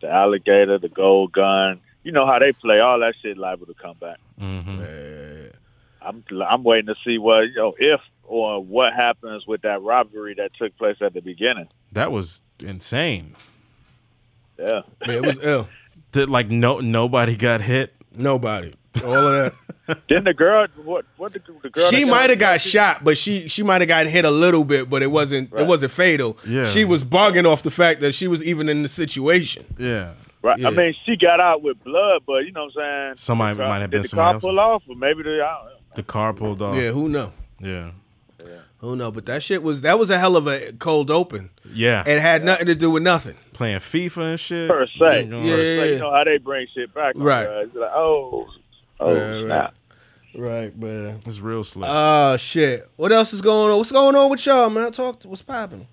The alligator, the gold gun. You know how they play. All that shit liable to come back. Mhm. I'm I'm waiting to see what you know if or what happens with that robbery that took place at the beginning. That was insane. Yeah. Yeah, it was ill. <laughs> That like no nobody got hit. Nobody. All of that. <laughs> Then the girl, what what the, the girl? she might have got shot, but she she might have got hit a little bit, but it wasn't it wasn't fatal. Yeah. She was bugging off the fact that she was even in the situation. Yeah, Right. Yeah. I mean, she got out with blood, but you know what I'm saying. Somebody The car- might have did been the somebody car else. pull off, or maybe the. I don't know. The car pulled off. Yeah, who know? yeah, Who know? But that shit was that was a hell of a cold open. yeah. It had nothing to do with nothing. Playing FIFA and shit. Per se. Ain't Yeah. work. So you know how they bring shit back, Right. It's like, oh, oh, Right, right. snap. Right, man. It's real slick. Oh shit. What else is going on? What's going on with y'all, man? Talk to what's popping.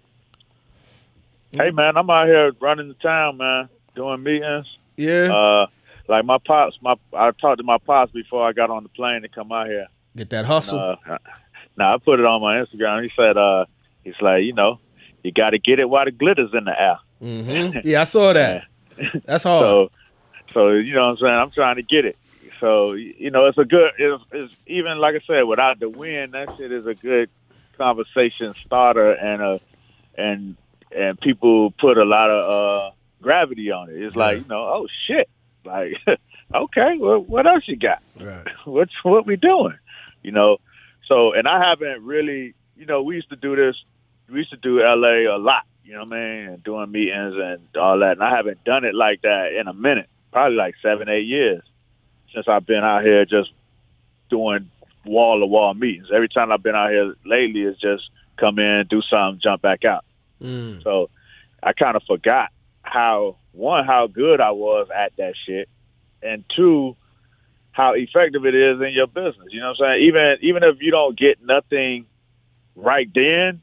Hey man, I'm out here running the town, man, doing meetings. Yeah. Uh, like my pops, my I talked to my pops before I got on the plane to come out here. Get that hustle. Uh, now I put it on my Instagram. He said, uh, he's like, you know, you got to get it while the glitter's in the air. Mm-hmm. Yeah, I saw that. <laughs> That's hard. So, so you know what I'm saying. I'm trying to get it. So you know, it's a good. It's, it's even like I said, without the win, that shit is a good conversation starter, and uh and and people put a lot of uh gravity on it. It's like you know, oh shit, like <laughs> okay, well, what else you got? right. <laughs> what's what we doing? You know. So and I haven't really, you know, we used to do this. We used to do LA a lot. You know what I mean? And doing meetings and all that. And I haven't done it like that in a minute. Probably like seven, eight years since I've been out here just doing wall to wall meetings. Every time I've been out here lately, is just come in, do something, jump back out. Mm. So I kind of forgot how one how good I was at that shit, and two how effective it is in your business. You know what I'm saying? Even even if you don't get nothing right then,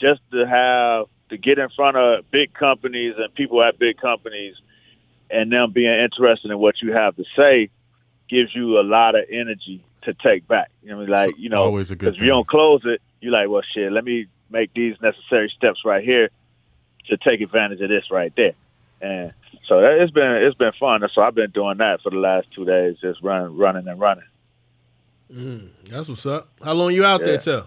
just to have to get in front of big companies and people at big companies and them being interested in what you have to say gives you a lot of energy to take back. You know, what I mean? like you know, always a good because if you don't close it, you're like, well, shit. Let me make these necessary steps right here to take advantage of this right there. And so that, it's been it's been fun. So I've been doing that for the last two days, just running, running, and running. That's what's up. How long you out there Yeah. till?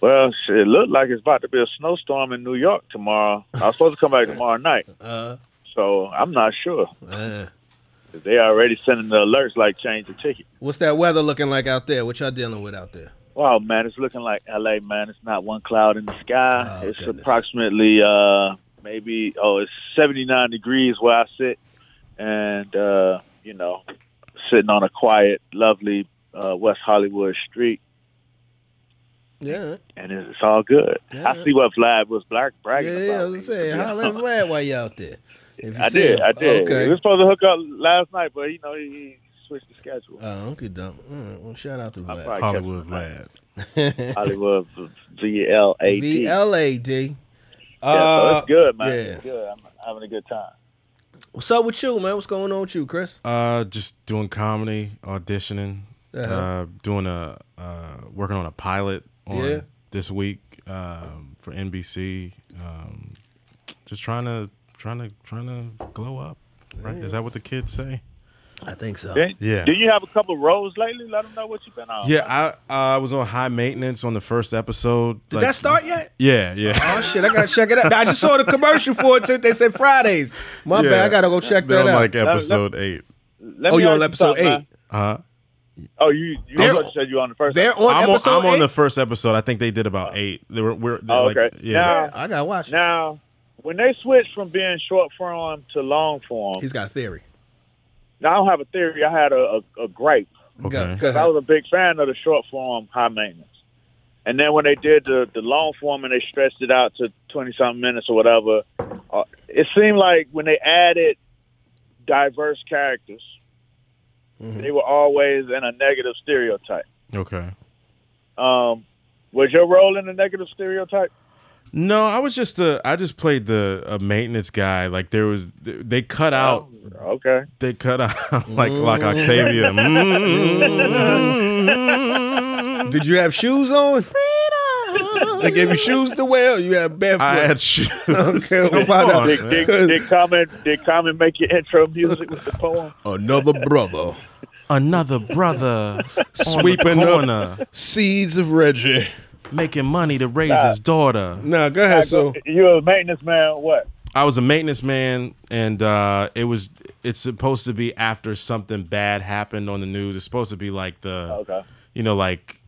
Well, it looked like it's about to be a snowstorm in New York tomorrow. I was supposed to come back tomorrow <laughs> night, Uh, so I'm not sure. uh, They already sending the alerts like change the ticket. what's that weather looking like out there? What y'all dealing with out there? Wow, man, it's looking like LA, man. It's not one cloud in the sky. Oh, it's goodness. approximately uh maybe oh, it's 79 degrees where I sit and uh, you know, sitting on a quiet, lovely uh West Hollywood street Yeah. and it's, it's all good. Yeah. I see what Vlad was black Yeah, bragging yeah, I about. was me. gonna say, holla at Vlad while you out there. <laughs> If you I did, him. I did. Okay. We were supposed to hook up last night, but you know, he, he switched the schedule. Oh, okay, dumb. All right, well, shout out to I'll Vlad. Hollywood Vlad. <laughs> Hollywood V L A D. V L A D. Yeah, so Uh, it's good, man. yeah. It's good. I'm having a good time. What's up with you, man? What's going on with you, Chris? Uh, just doing comedy, auditioning, Uh-huh. uh, doing a uh, working on a pilot on Yeah. this week um, for NBC. Um, just trying to trying to trying to glow up. Right? Is that what the kids say? I think so. Did, Yeah. Did you have a couple roles lately? Let them know what you've been on. Yeah, I I was on high maintenance on the first episode. Did that start yet? Yeah, yeah. Oh shit! I gotta check it out. I just saw the commercial for it. They said Fridays. My yeah. bad. I gotta go check They're that on out. like episode eight. Let oh, you ask on episode something, eight? Uh huh. Oh, you you They're- thought you said you were on the first. They're on I'm on, episode I'm on the first episode. I think they did about eight. They were we're they're Oh, like, okay. yeah. Now- I gotta watch. Now, when they switched from being short form to long form, He's got a theory. Now I don't have a theory. I had a, a, a gripe. Go- Okay. go I was a big fan of the short form high maintenance. And then when they did the, the long form and they stretched it out to 20 something minutes or whatever, uh, it seemed like when they added diverse characters, Mm-hmm. they were always in a negative stereotype. Okay. Um, was your role in a negative stereotype? No, I was just a I just played the a maintenance guy. Like there was they cut out Okay. they cut out <laughs> like like Octavia. <laughs> Mm. Did you have shoes on? They gave you shoes to wear. You had barefoot. I had shoes. <laughs> Okay, we'll Come find out. on, Did, man. did, did Common did Common make your intro music with the poem? Another brother. Another brother Sweeping on the up seeds of Reggie. Making money to raise his daughter. Nah, go ahead. So you a maintenance man? What? I was a maintenance man, and uh, it was it's supposed to be after something bad happened on the news. It's supposed to be like the Okay. you know like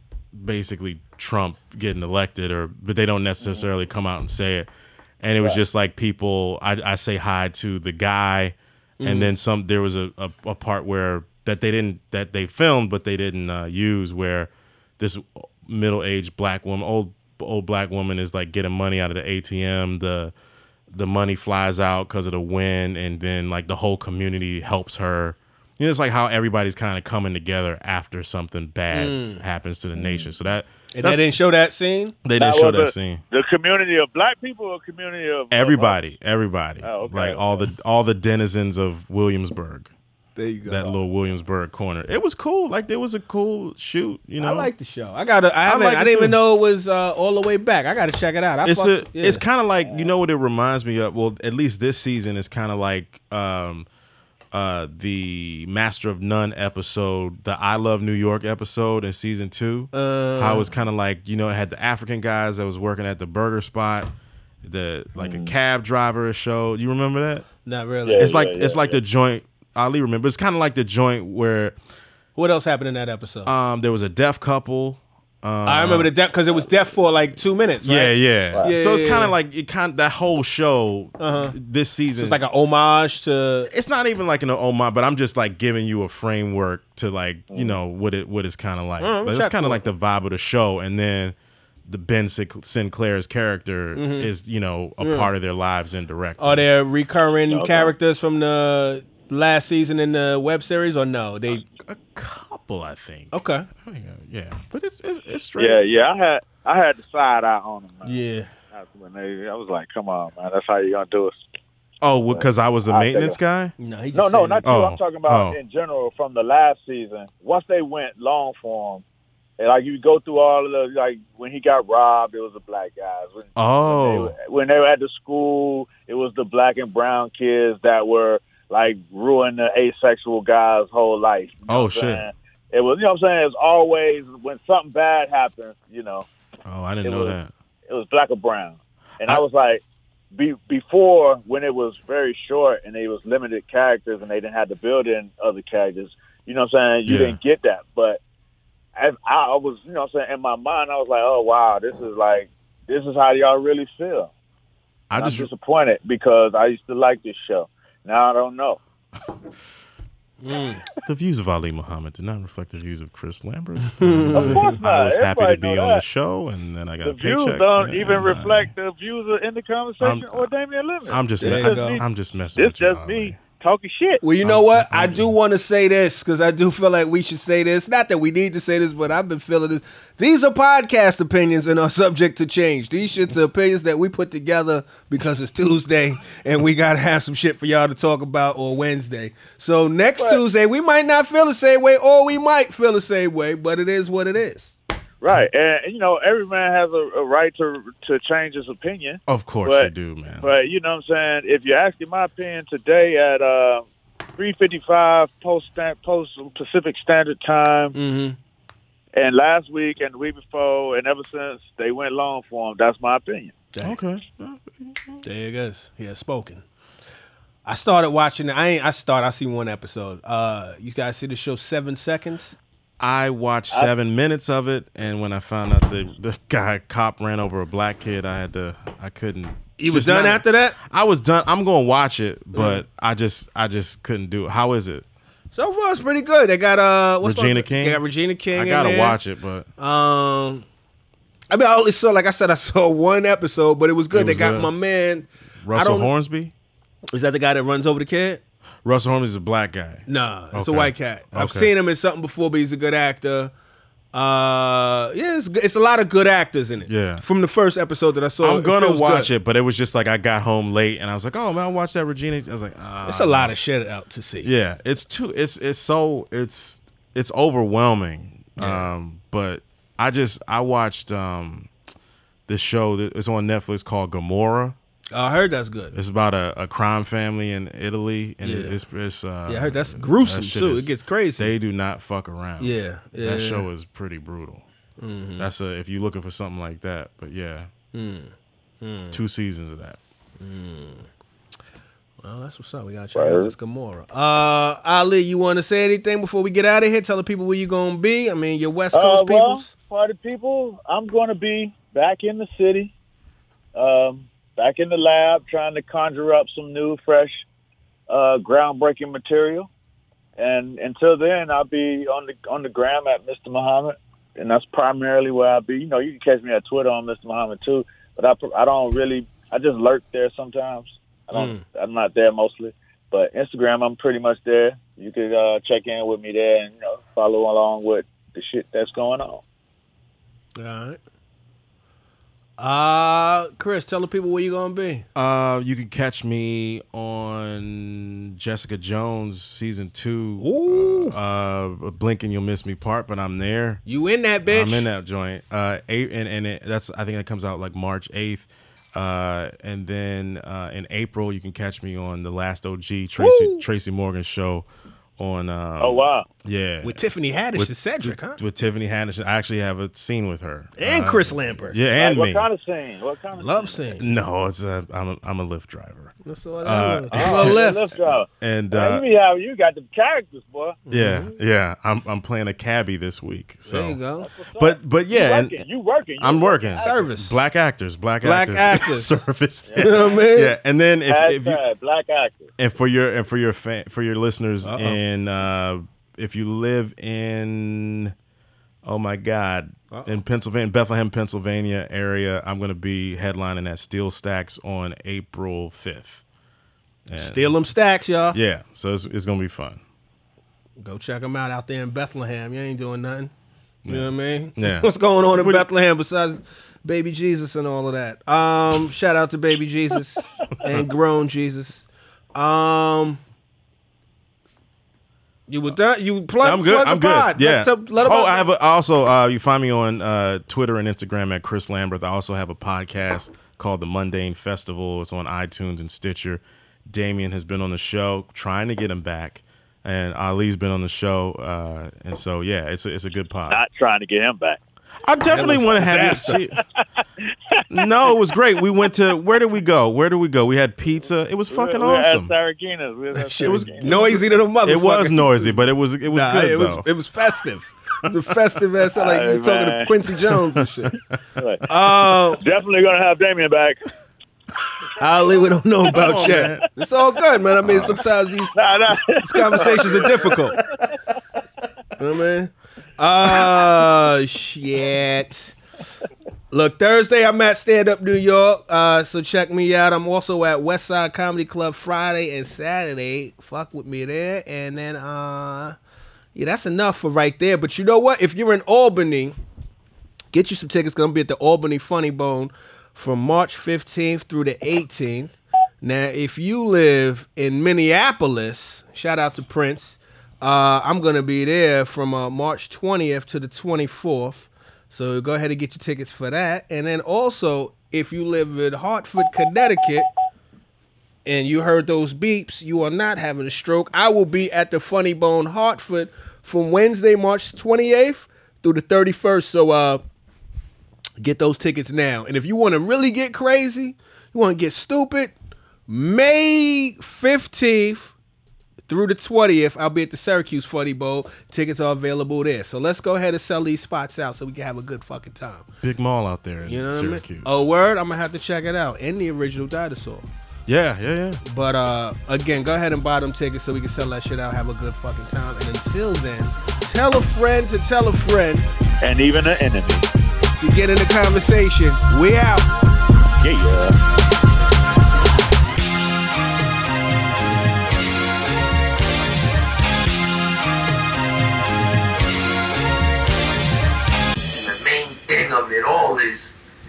basically Trump getting elected, or but they don't necessarily come out and say it. And it was just like people. I, I say hi to the guy, and then some. There was a, a, a part where that they didn't that they filmed, but they didn't uh, use where this middle aged black woman, old old black woman, is like getting money out of the ATM. The the money flies out because of the wind, and then like the whole community helps her. You know, it's like how everybody's kind of coming together after something bad mm. happens to the mm. nation. So that and they didn't show that scene. they didn't show was that the- scene. The community of black people or community of uh, Everybody, everybody, Oh, okay, like all the all the denizens of Williamsburg, There you go. that little Williamsburg corner. It was cool. Like there was a cool shoot. You know, I like the show. I got. I haven't. I, like it didn't even know it was uh, all the way back. I got to check it out. I it's fucks- a yeah. it's kind of like you know what it reminds me of well at least this season is kind of like um uh the master of none episode the i love new york episode in season two Uh. how it was kind of like you know it had the african guys that was working at the burger spot the like a cab driver show you remember that not really. Yeah. it's like it's like the joint ali remember it's kind of like the joint where What else happened in that episode? um there was a deaf couple um, I remember the death because it was deaf for like two minutes. Right? yeah, yeah. Yeah, So it's yeah, kind yeah. of like it kind that whole show this season. It's like an homage to. it's not even like an oh my, but I'm just like giving you a framework to like you know what it what it's kind of like. But it's check kind of like the vibe of the show, and then the Ben Sic- Sinclair's character is you know a part of their lives indirectly. Are there recurring Okay. characters from the last season in the web series or no? They a couple, I think. okay. I think, uh, yeah, but it's it's, it's straight. Yeah, yeah. I had I had the side eye on them. Man. Yeah. When they, I was like, "Come on, man. That's how you gonna do it." Oh, because I was a I'll take maintenance guy. No, he just No, no, not you. Oh, I'm talking about oh. in general from the last season. Once they went long form, and like you go through all of the like when he got robbed, it was the black guys. When, Oh, when, they, were- when they were at the school, it was the black and brown kids that were like ruin the asexual guy's whole life. You know Oh, shit. saying? It was, you know what I'm saying? It's always when something bad happens, you know, oh, I didn't know was- that. it was black or brown. And I, I- was like, be, before when it was very short and it was limited characters and they didn't have to build in other characters, you know what I'm saying? You Yeah. didn't get that. But as I was, you know what I'm saying, in my mind, I was like, oh, wow, this is like, this is how y'all really feel. I I'm just disappointed because I used to like this show. Now I don't know. <laughs> the views of Ali Muhammad did not reflect the views of Chris Lambert. <laughs> Of course not. I not. was happy to be know on the show, and then I got The a paycheck. views don't and even I- reflect the views of- in the conversation I'm- or Damian Lillard. I'm just, me- you go. I'm just messing This with you. It's just Ali. me talking shit. Well, you know what? I do want to say this because I do feel like we should say this. Not that we need to say this, but I've been feeling this. These are podcast opinions and are subject to change. These shits are opinions that we put together because it's Tuesday and we got to have some shit for y'all to talk about or Wednesday. So next But- Tuesday, we might not feel the same way or we might feel the same way, but it is what it is. Right, and you know, every man has a, a right to to change his opinion. Of course But- you do, man. But you know what I'm saying? If you're asking my opinion today at uh three fifty five post post Pacific Standard Time. Mm-hmm. And last week and the week before, and ever since they went long for him. That's my opinion. Okay. There it goes. He has spoken. I started watching. I ain't. I started. I see one episode. Uh, you guys see the show Seven Seconds? I watched seven minutes of it, and when I found out the the guy cop ran over a black kid, I had to. I couldn't. You was done not- after that. I was done. I'm going to watch it, but I just I just couldn't do it. How is it? So far, it's pretty good. They got uh, what's Regina the- King? They got Regina King. I gotta watch it, but Um, I mean, I only saw like I said, I saw <laughs> one episode, but it was good. It they got good. my man. I Russell Hornsby. Is that the guy that runs over the kid? Russell Hornsby is a black guy. Nah, it's a Okay. white cat. I've Okay. seen him in something before, but he's a good actor. Uh, yeah, it's, it's a lot of good actors in it. Yeah. from the first episode that I saw, I'm gonna watch it, but it was just like I got home late and I was like, oh man, I watched that Regina. I was like, ah, It's a lot of shit out to see. Yeah, it's too. It's it's so it's it's overwhelming. Um, but I just I watched um this show that it's on Netflix called Gomorrah. I heard that's good. It's about a, a crime family in Italy, and Yeah. it's it's uh, Yeah, I heard that's gruesome, that too. is- It gets crazy. They do not fuck around. Yeah, yeah. that show is pretty brutal. Mm-hmm. That's a if you're looking for something like that. But yeah, Mm. two seasons of that. Well, that's what's up. We gotta check out this Gomorrah. Uh, Ali, you want to say anything before we get out of here? Tell the people where you're gonna be. I mean, your West Coast Uh, well, peoples. for the people, I'm going to be back in the city, um, back in the lab, trying to conjure up some new, fresh, uh, groundbreaking material. And until then, I'll be on the on the gram at Mr. Muhammad, and that's primarily where I'll be. You know, you can catch me at Twitter on Mr. Muhammad too, but I I don't really I just lurk there sometimes. I don't I'm not there mostly, but Instagram I'm pretty much there. You could uh, check in with me there and you know follow along with the shit that's going on. All right. Uh, Chris, tell the people where you gonna be. Uh, you can catch me on Jessica Jones season two. Ooh. Uh, Blink and You'll Miss Me part, but I'm there. You in that bitch? I'm in that joint. Uh, eight, and and it, that's I think that comes out like March eighth. Uh, and then uh, in April you can catch me on the Last OG Tracy Woo. Tracy Morgan show on. Um, Oh wow! Yeah, With Tiffany Haddish with, as Cedric, huh? with Tiffany Haddish. I actually have a scene with her and Uh, Chris Lambert. Yeah, Like, and what me. kind of scene? What kind of Love scene? scene. no, it's a I'm a I'm a Lyft driver. That's all Uh, Oh, is. lift. lift. driver. And Man, uh, you, be have, you got the characters, boy. Yeah, yeah. I'm I'm playing a cabbie this week. So There you go. But but yeah, you working. and you working. You I'm working. Service. Black actors, black, Black actors, actors. <laughs> service. <laughs> You know what I mean? Yeah, and then if, if you black actors. and for your and for your fan, for your listeners Uh-oh. in uh if you live in oh my god in Pennsylvania Bethlehem Pennsylvania area I'm going to be headlining at Steel Stacks on April 5th. And- Steal them stacks, y'all. Yeah, so it's, it's going to be fun. Go check them out out there in Bethlehem. You ain't doing nothing. You know what I mean? Yeah. <laughs> What's going on in Bethlehem besides baby Jesus and all of that? Um, shout out to baby Jesus <laughs> and grown Jesus. Um, you were done. You plug. I'm good. plug I'm good. pod. Yeah. Let, tell- let 'em oh, I have a, also uh, you find me on uh, Twitter and Instagram at Chris Lambert. I also have a podcast called The Mundane Festival. It's on iTunes and Stitcher. Damien has been on the show, trying to get him back, and Ali's been on the show, uh, and so yeah, it's a, it's a good pod. Not trying to get him back. I definitely want to have you. no, it was great. We went to where did we go? Where did we go? We had pizza. It was fucking we were awesome. At We was at It was noisy to the motherfucker. It was noisy, but it was it was Nah, good it was though. it was festive. It was a festive ass like you was Hey, talking to. Quincy Jones and shit. <laughs> Right. Oh, Definitely gonna have Damien back. Ali, we don't know about on, yet. It's all good, man. I mean, sometimes these Nah, nah. these conversations are difficult. You know what I mean? Oh <laughs> shit. Look, Thursday I'm at Stand Up New York, uh, so check me out. I'm also at West Side Comedy Club Friday and Saturday. Fuck with me there, and then uh, yeah, that's enough for right there. But you know what? If you're in Albany, get you some tickets. Gonna be at the Albany Funny Bone from March 15th through the 18th. Now, if you live in Minneapolis, shout out to Prince. Uh, I'm gonna be there from uh, March 20th to the 24th. So go ahead and get your tickets for that. And then also, if you live in Hartford, Connecticut, and you heard those beeps, you are not having a stroke. I will be at the Funny Bone Hartford from Wednesday, March 28th through the 31st. So uh get those tickets now. And if you want to really get crazy, you want to get stupid, May 15th through the 20th, I'll be at the Syracuse Funny Bone. Tickets are available there. So let's go ahead and sell these spots out so we can have a good fucking time. Big mall out there in You know what Syracuse. I mean? Oh, word? I'm gonna have to check it out. And the original dinosaur. Yeah, yeah, yeah. But uh again, go ahead and buy them tickets so we can sell that shit out, have a good fucking time. And until then, tell a friend to tell a friend And even an enemy. to get in the conversation. We out. Yeah,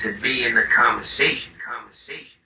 to be in the conversation. Conversation.